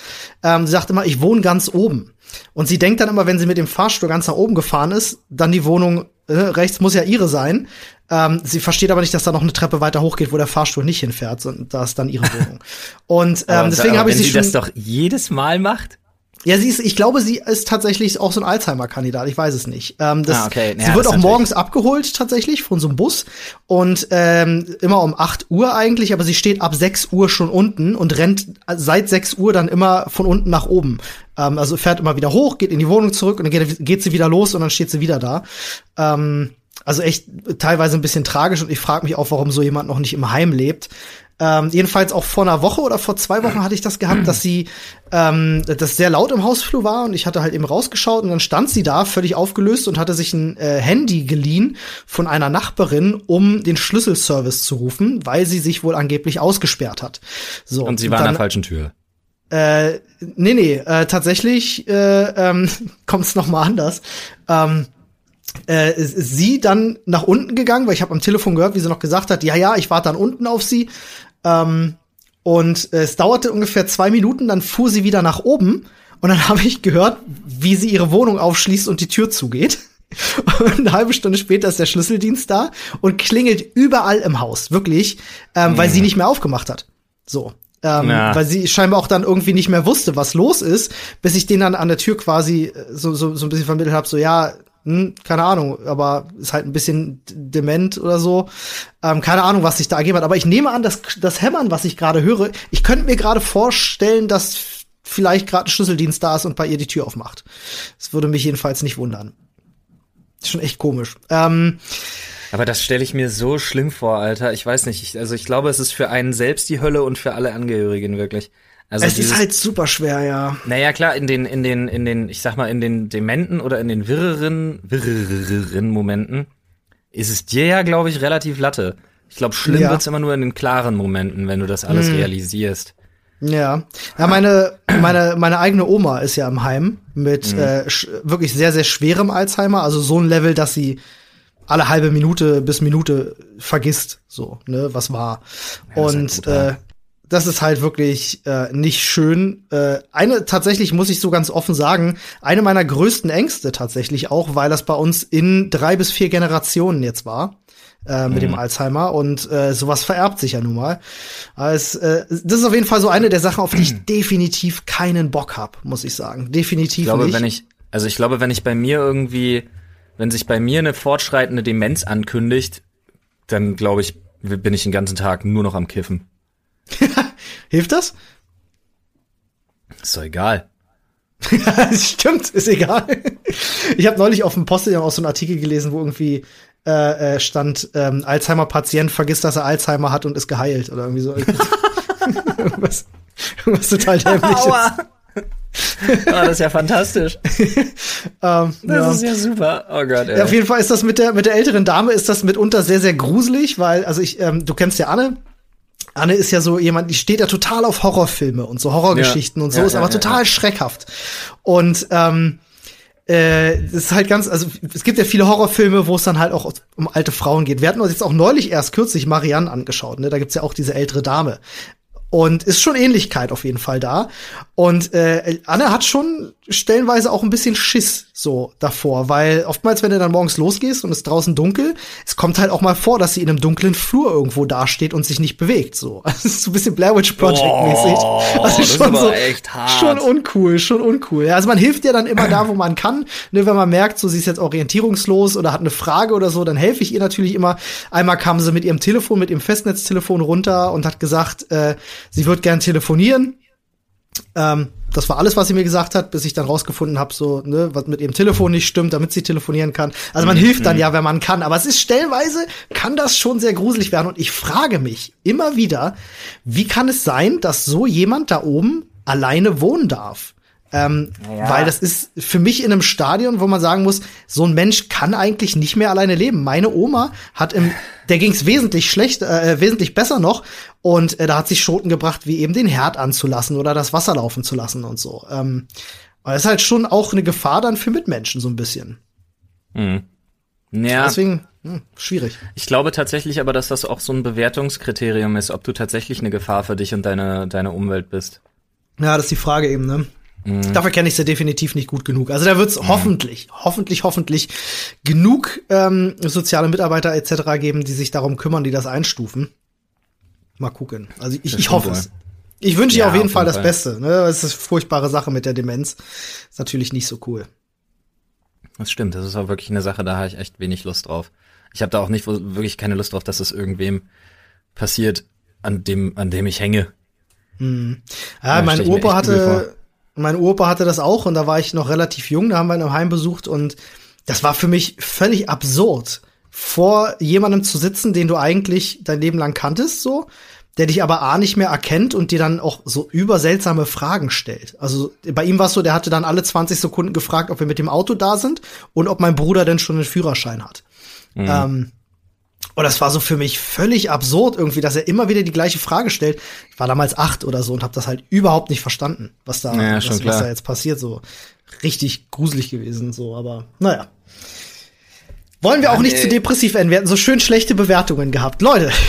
ähm, sie sagt immer, ich wohne ganz oben. Und sie denkt dann immer, wenn sie mit dem Fahrstuhl ganz nach oben gefahren ist, dann die Wohnung äh, rechts muss ja ihre sein. Ähm, sie versteht aber nicht, dass da noch eine Treppe weiter hochgeht, wo der Fahrstuhl nicht hinfährt, sondern da ist dann ihre Wohnung. Und ähm,
Aber-
deswegen habe ich
wenn
sie
sie
schon.
das doch jedes Mal macht.
Ja, sie ist, ich glaube, sie ist tatsächlich auch so ein Alzheimer-Kandidat. Ich weiß es nicht. Ähm, das,
Ah, okay. Ja,
sie wird auch morgens abgeholt tatsächlich von so einem Bus und ähm, immer um 8 Uhr eigentlich, aber sie steht ab 6 Uhr schon unten und rennt seit 6 Uhr dann immer von unten nach oben. Ähm, also fährt immer wieder hoch, geht in die Wohnung zurück und dann geht, geht sie wieder los und dann steht sie wieder da. Ähm, also echt teilweise ein bisschen tragisch und ich frage mich auch, warum so jemand noch nicht im Heim lebt. Ähm, jedenfalls auch vor einer Woche oder vor zwei Wochen hatte ich das gehabt, dass sie ähm, das sehr laut im Hausflur war und ich hatte halt eben rausgeschaut und dann stand sie da völlig aufgelöst und hatte sich ein äh, Handy geliehen von einer Nachbarin, um den Schlüsselservice zu rufen, weil sie sich wohl angeblich ausgesperrt hat. So
Und sie war an
dann,
der falschen Tür.
äh, nee, nee, äh, tatsächlich äh, ähm, kommt es nochmal anders. Ähm, äh, ist ist sie dann nach unten gegangen, weil ich habe am Telefon gehört, wie sie noch gesagt hat, ja, ja, ich warte dann unten auf sie. Ähm, und äh, es dauerte ungefähr zwei Minuten, dann fuhr sie wieder nach oben und dann habe ich gehört, wie sie ihre Wohnung aufschließt und die Tür zugeht. Und eine halbe Stunde später ist der Schlüsseldienst da und klingelt überall im Haus, wirklich, ähm, weil sie nicht mehr aufgemacht hat. So. Ähm, ja. Weil sie scheinbar auch dann irgendwie nicht mehr wusste, was los ist, bis ich den dann an der Tür quasi äh, so, so, so ein bisschen vermittelt habe, so ja, hm, keine Ahnung, aber ist halt ein bisschen dement oder so. Ähm, keine Ahnung, was sich da ergeben hat. Aber ich nehme an, dass das Hämmern, was ich gerade höre, ich könnte mir gerade vorstellen, dass vielleicht gerade ein Schlüsseldienst da ist und bei ihr die Tür aufmacht. Das würde mich jedenfalls nicht wundern. Ist schon echt komisch. Ähm,
aber das stelle ich mir so schlimm vor, Alter. Ich weiß nicht. Ich, also ich glaube, es ist für einen selbst die Hölle und für alle Angehörigen wirklich. Also
es dieses, ist halt super schwer, ja.
Naja, klar, in den, in den, in den, ich sag mal, in den Dementen oder in den wirreren, wirreren Momenten ist es dir ja, glaube ich, relativ latte. Ich glaube, schlimm ja. wird's immer nur in den klaren Momenten, wenn du das alles hm. realisierst.
Ja. Ja, meine, meine, meine eigene Oma ist ja im Heim mit mhm. äh, wirklich sehr, sehr schwerem Alzheimer, also so ein Level, dass sie alle halbe Minute bis Minute vergisst, so, ne, was war. Ja, und halt gut, äh, das ist halt wirklich äh, nicht schön. Äh, eine tatsächlich muss ich so ganz offen sagen, eine meiner größten Ängste tatsächlich auch, weil das bei uns in drei bis vier Generationen jetzt war äh, mit mhm. dem Alzheimer und äh, sowas vererbt sich ja nun mal. Also, äh, das ist auf jeden Fall so eine der Sachen, auf die ich definitiv keinen Bock hab, muss ich sagen. Definitiv
ich glaube,
nicht.
Wenn ich, also ich glaube, wenn ich bei mir irgendwie wenn sich bei mir eine fortschreitende Demenz ankündigt, dann glaube ich, bin ich den ganzen Tag nur noch am Kiffen.
Hilft das?
Ist doch egal.
Stimmt, ist egal. Ich habe neulich auf dem Post auch so einen Artikel gelesen, wo irgendwie äh, äh, stand, ähm, Alzheimer-Patient vergisst, dass er Alzheimer hat und ist geheilt oder irgendwie so. irgendwas, irgendwas total dämliches. Aua
oh, das ist ja fantastisch.
ähm,
das ja. ist ja super. Oh Gott. Ey.
Ja, auf jeden Fall ist das mit der mit der älteren Dame ist das mitunter sehr sehr gruselig, weil also ich ähm, du kennst ja Anne. Anne ist ja so jemand, die steht ja total auf Horrorfilme und so Horrorgeschichten ja. und so, ja, ist aber total schreckhaft. Und ähm, äh, es ist halt ganz, also es gibt ja viele Horrorfilme, wo es dann halt auch um alte Frauen geht. Wir hatten uns jetzt auch neulich erst kürzlich Marianne angeschaut, ne? Da gibt's ja auch diese ältere Dame. Und ist schon Ähnlichkeit auf jeden Fall da. Und äh, Anne hat schon stellenweise auch ein bisschen Schiss so davor, weil oftmals, wenn du dann morgens losgehst und es draußen dunkel, es kommt halt auch mal vor, dass sie in einem dunklen Flur irgendwo dasteht und sich nicht bewegt. So, ist so ein bisschen Blair Witch Project mäßig. Oh, also schon so, schon uncool, schon uncool. Ja, also man hilft ja dann immer da, wo man kann. Ne, wenn man merkt, so sie ist jetzt orientierungslos oder hat eine Frage oder so, dann helfe ich ihr natürlich immer. Einmal kam sie mit ihrem Telefon, mit ihrem Festnetztelefon runter und hat gesagt, äh, sie wird gern telefonieren. Ähm, das war alles, was sie mir gesagt hat, bis ich dann rausgefunden habe, so, ne, was mit ihrem Telefon nicht stimmt, damit sie telefonieren kann. Also man mhm. hilft dann ja, wenn man kann. Aber es ist stellenweise, kann das schon sehr gruselig werden. Und ich frage mich immer wieder, wie kann es sein, dass so jemand da oben alleine wohnen darf? Ähm, ja. Weil das ist für mich in einem Stadion, wo man sagen muss, so ein Mensch kann eigentlich nicht mehr alleine leben. Meine Oma hat im, der ging es wesentlich schlecht, äh, wesentlich besser noch. Und äh, da hat sich Schoten gebracht, wie eben den Herd anzulassen oder das Wasser laufen zu lassen und so. Ähm, aber das ist halt schon auch eine Gefahr dann für Mitmenschen so ein bisschen.
Mhm. Ja.
Deswegen hm, schwierig.
Ich glaube tatsächlich aber, dass das auch so ein Bewertungskriterium ist, ob du tatsächlich eine Gefahr für dich und deine deine Umwelt bist.
Ja, das ist die Frage eben, ne? Mhm. Dafür kenne ich sie definitiv nicht gut genug. Also da wird es mhm. hoffentlich, hoffentlich, hoffentlich genug ähm, soziale Mitarbeiter etc. geben, die sich darum kümmern, die das einstufen. Mal gucken. Also ich, ich hoffe es. Ich wünsche ja, ihr auf jeden auf Fall das Fall. Beste. Ne? Das ist eine furchtbare Sache mit der Demenz. Ist natürlich nicht so cool.
Das stimmt. Das ist auch wirklich eine Sache, da habe ich echt wenig Lust drauf. Ich habe da auch nicht wirklich keine Lust drauf, dass es irgendwem passiert, an dem, an dem ich hänge.
Hm. Ja, mein Opa hatte, mein Opa hatte das auch und da war ich noch relativ jung, da haben wir ihn im Heim besucht und das war für mich völlig absurd, vor jemandem zu sitzen, den du eigentlich dein Leben lang kanntest, so, der dich aber A nicht mehr erkennt und dir dann auch so überseltsame Fragen stellt. Also bei ihm war es so, der hatte dann alle 20 Sekunden gefragt, ob wir mit dem Auto da sind und ob mein Bruder denn schon einen Führerschein hat. Mhm. Ähm, und das war so für mich völlig absurd irgendwie, dass er immer wieder die gleiche Frage stellt. Ich war damals acht oder so und habe das halt überhaupt nicht verstanden, was da,
ja,
was, was, da jetzt passiert. So richtig gruselig gewesen, so. Aber naja. Wollen wir auch nicht ey. zu depressiv enden. Wir hatten so schön schlechte Bewertungen gehabt. Leute.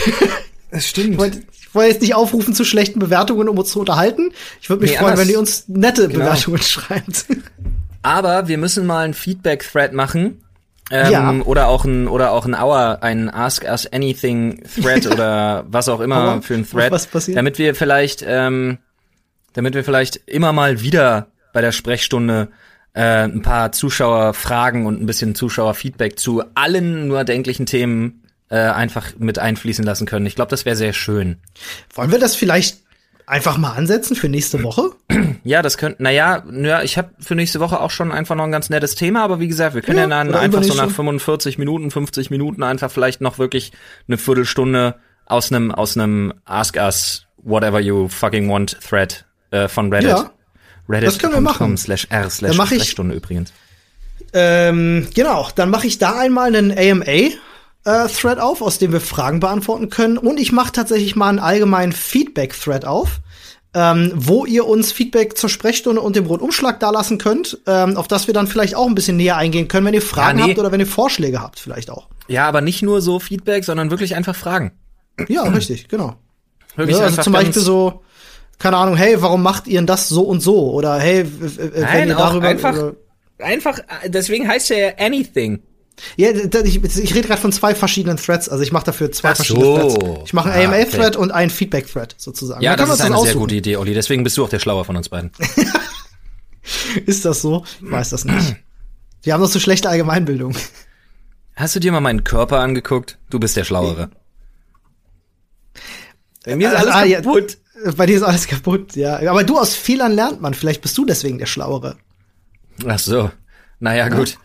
Es stimmt.
Ich wollte wollt jetzt nicht aufrufen zu schlechten Bewertungen, um uns zu unterhalten. Ich würde mich nee, freuen, wenn ihr uns nette genau. Bewertungen schreibt.
Aber wir müssen mal einen Feedback-Thread machen Ähm,
Ja.
Oder auch ein oder auch ein Hour, ein Ask Us Anything Thread oder was auch immer
Hour?
für ein Thread,
Was passiert?
damit wir vielleicht, ähm, damit wir vielleicht immer mal wieder bei der Sprechstunde äh, ein paar Zuschauerfragen und ein bisschen Zuschauerfeedback zu allen nur erdenklichen Themen äh, einfach mit einfließen lassen können. Ich glaube, das wäre sehr schön.
Wollen wir das vielleicht einfach mal ansetzen für nächste Woche?
Ja, das könnte, naja, ja, ich habe für nächste Woche auch schon einfach noch ein ganz nettes Thema, aber wie gesagt, wir können ja,
Ja,
dann einfach so nach 45 Minuten, 50 Minuten einfach vielleicht noch wirklich eine Viertelstunde aus einem aus einem Ask Us Whatever You Fucking Want Thread äh, von Reddit.
Ja,
Reddit.
das können wir machen.
Slash r slash
mach ich-
Sprechstunde übrigens.
Ähm, genau, dann mache ich da einmal einen AMA-Thread auf, aus dem wir Fragen beantworten können. Und ich mache tatsächlich mal einen allgemeinen Feedback-Thread auf, ähm, wo ihr uns Feedback zur Sprechstunde und dem Rundumschlag dalassen könnt, ähm, auf das wir dann vielleicht auch ein bisschen näher eingehen können, wenn ihr Fragen
Ja, nee.
habt oder wenn ihr Vorschläge habt, vielleicht auch.
Ja, aber nicht nur so Feedback, sondern wirklich einfach Fragen.
Ja, richtig, genau.
Wirklich
Ja, also
einfach
zum Beispiel so, keine Ahnung, hey, warum macht ihr denn das so und so? Oder hey, wenn
Nein,
ihr darüber
einfach, einfach, deswegen heißt er ja Anything.
Ja, ich, ich rede gerade von zwei verschiedenen Threads. Also ich mache dafür zwei
Ach
verschiedene
so.
Threads. Ich mache
Ah,
einen
okay.
AMA-Thread und einen Feedback-Thread sozusagen.
Ja, das ist
wir
eine
uns
sehr gute Idee, Olli. Deswegen bist du auch der Schlauer von uns beiden.
Ist das so? Ich weiß das nicht. Die haben doch so schlechte Allgemeinbildung.
Hast du dir mal meinen Körper angeguckt? Du bist der Schlauere. Bei mir ist alles
Ah, ja.
kaputt.
Bei dir ist alles kaputt, ja. Aber du aus Fehlern lernt man. Vielleicht bist du deswegen der Schlauere.
Ach so. Naja, gut.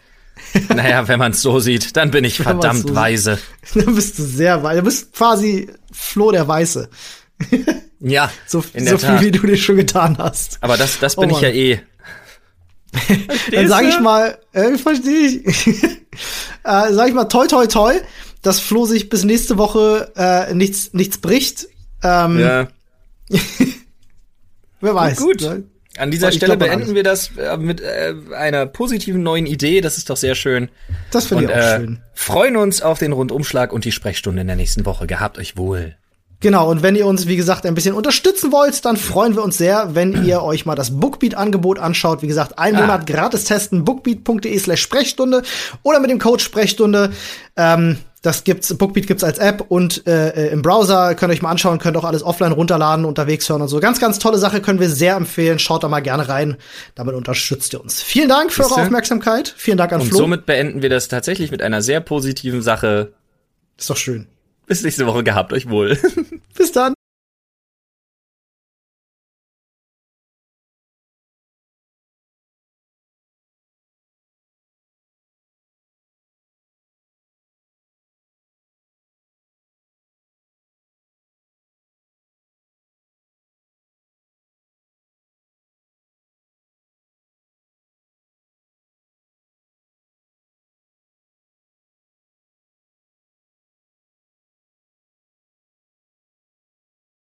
naja, wenn man es so sieht, dann bin ich
Wenn
verdammt
so sieht.
weise.
Dann bist du sehr weit. Du bist quasi Flo der Weiße.
Ja,
So, so viel,
Tat.
wie du dir schon getan hast.
Aber das, das
Oh
bin ich
Mann.
ja eh.
Dann sage ich mal, äh, verstehe ich. äh, sag ich mal, toi toi toi, dass Flo sich bis nächste Woche äh, nichts nichts bricht. Ähm,
Ja.
Wer weiß.
Gut.
Ne?
An dieser Stelle beenden wir das äh, mit äh, einer positiven neuen Idee. Das ist doch sehr schön.
Das finde ich auch
äh,
schön.
freuen uns auf den Rundumschlag und die Sprechstunde in der nächsten Woche. Gehabt euch wohl.
Genau, und wenn ihr uns, wie gesagt, ein bisschen unterstützen wollt, dann freuen wir uns sehr, wenn ihr euch mal das Bookbeat-Angebot anschaut. Wie gesagt, ein
Ah.
Monat gratis testen, bookbeat.de slash Sprechstunde oder mit dem Code Sprechstunde. Ähm, das gibt's, Bookbeat gibt's als App und äh, äh, im Browser könnt ihr euch mal anschauen, könnt auch alles offline runterladen, unterwegs hören und so. Ganz, ganz tolle Sache, können wir sehr empfehlen. Schaut da mal gerne rein. Damit unterstützt ihr uns. Vielen Dank für eure? Aufmerksamkeit. Vielen Dank an
Und
Flo.
somit beenden wir das tatsächlich mit einer sehr positiven Sache.
Ist doch schön.
Bis nächste Woche. Gehabt euch wohl.
Bis dann.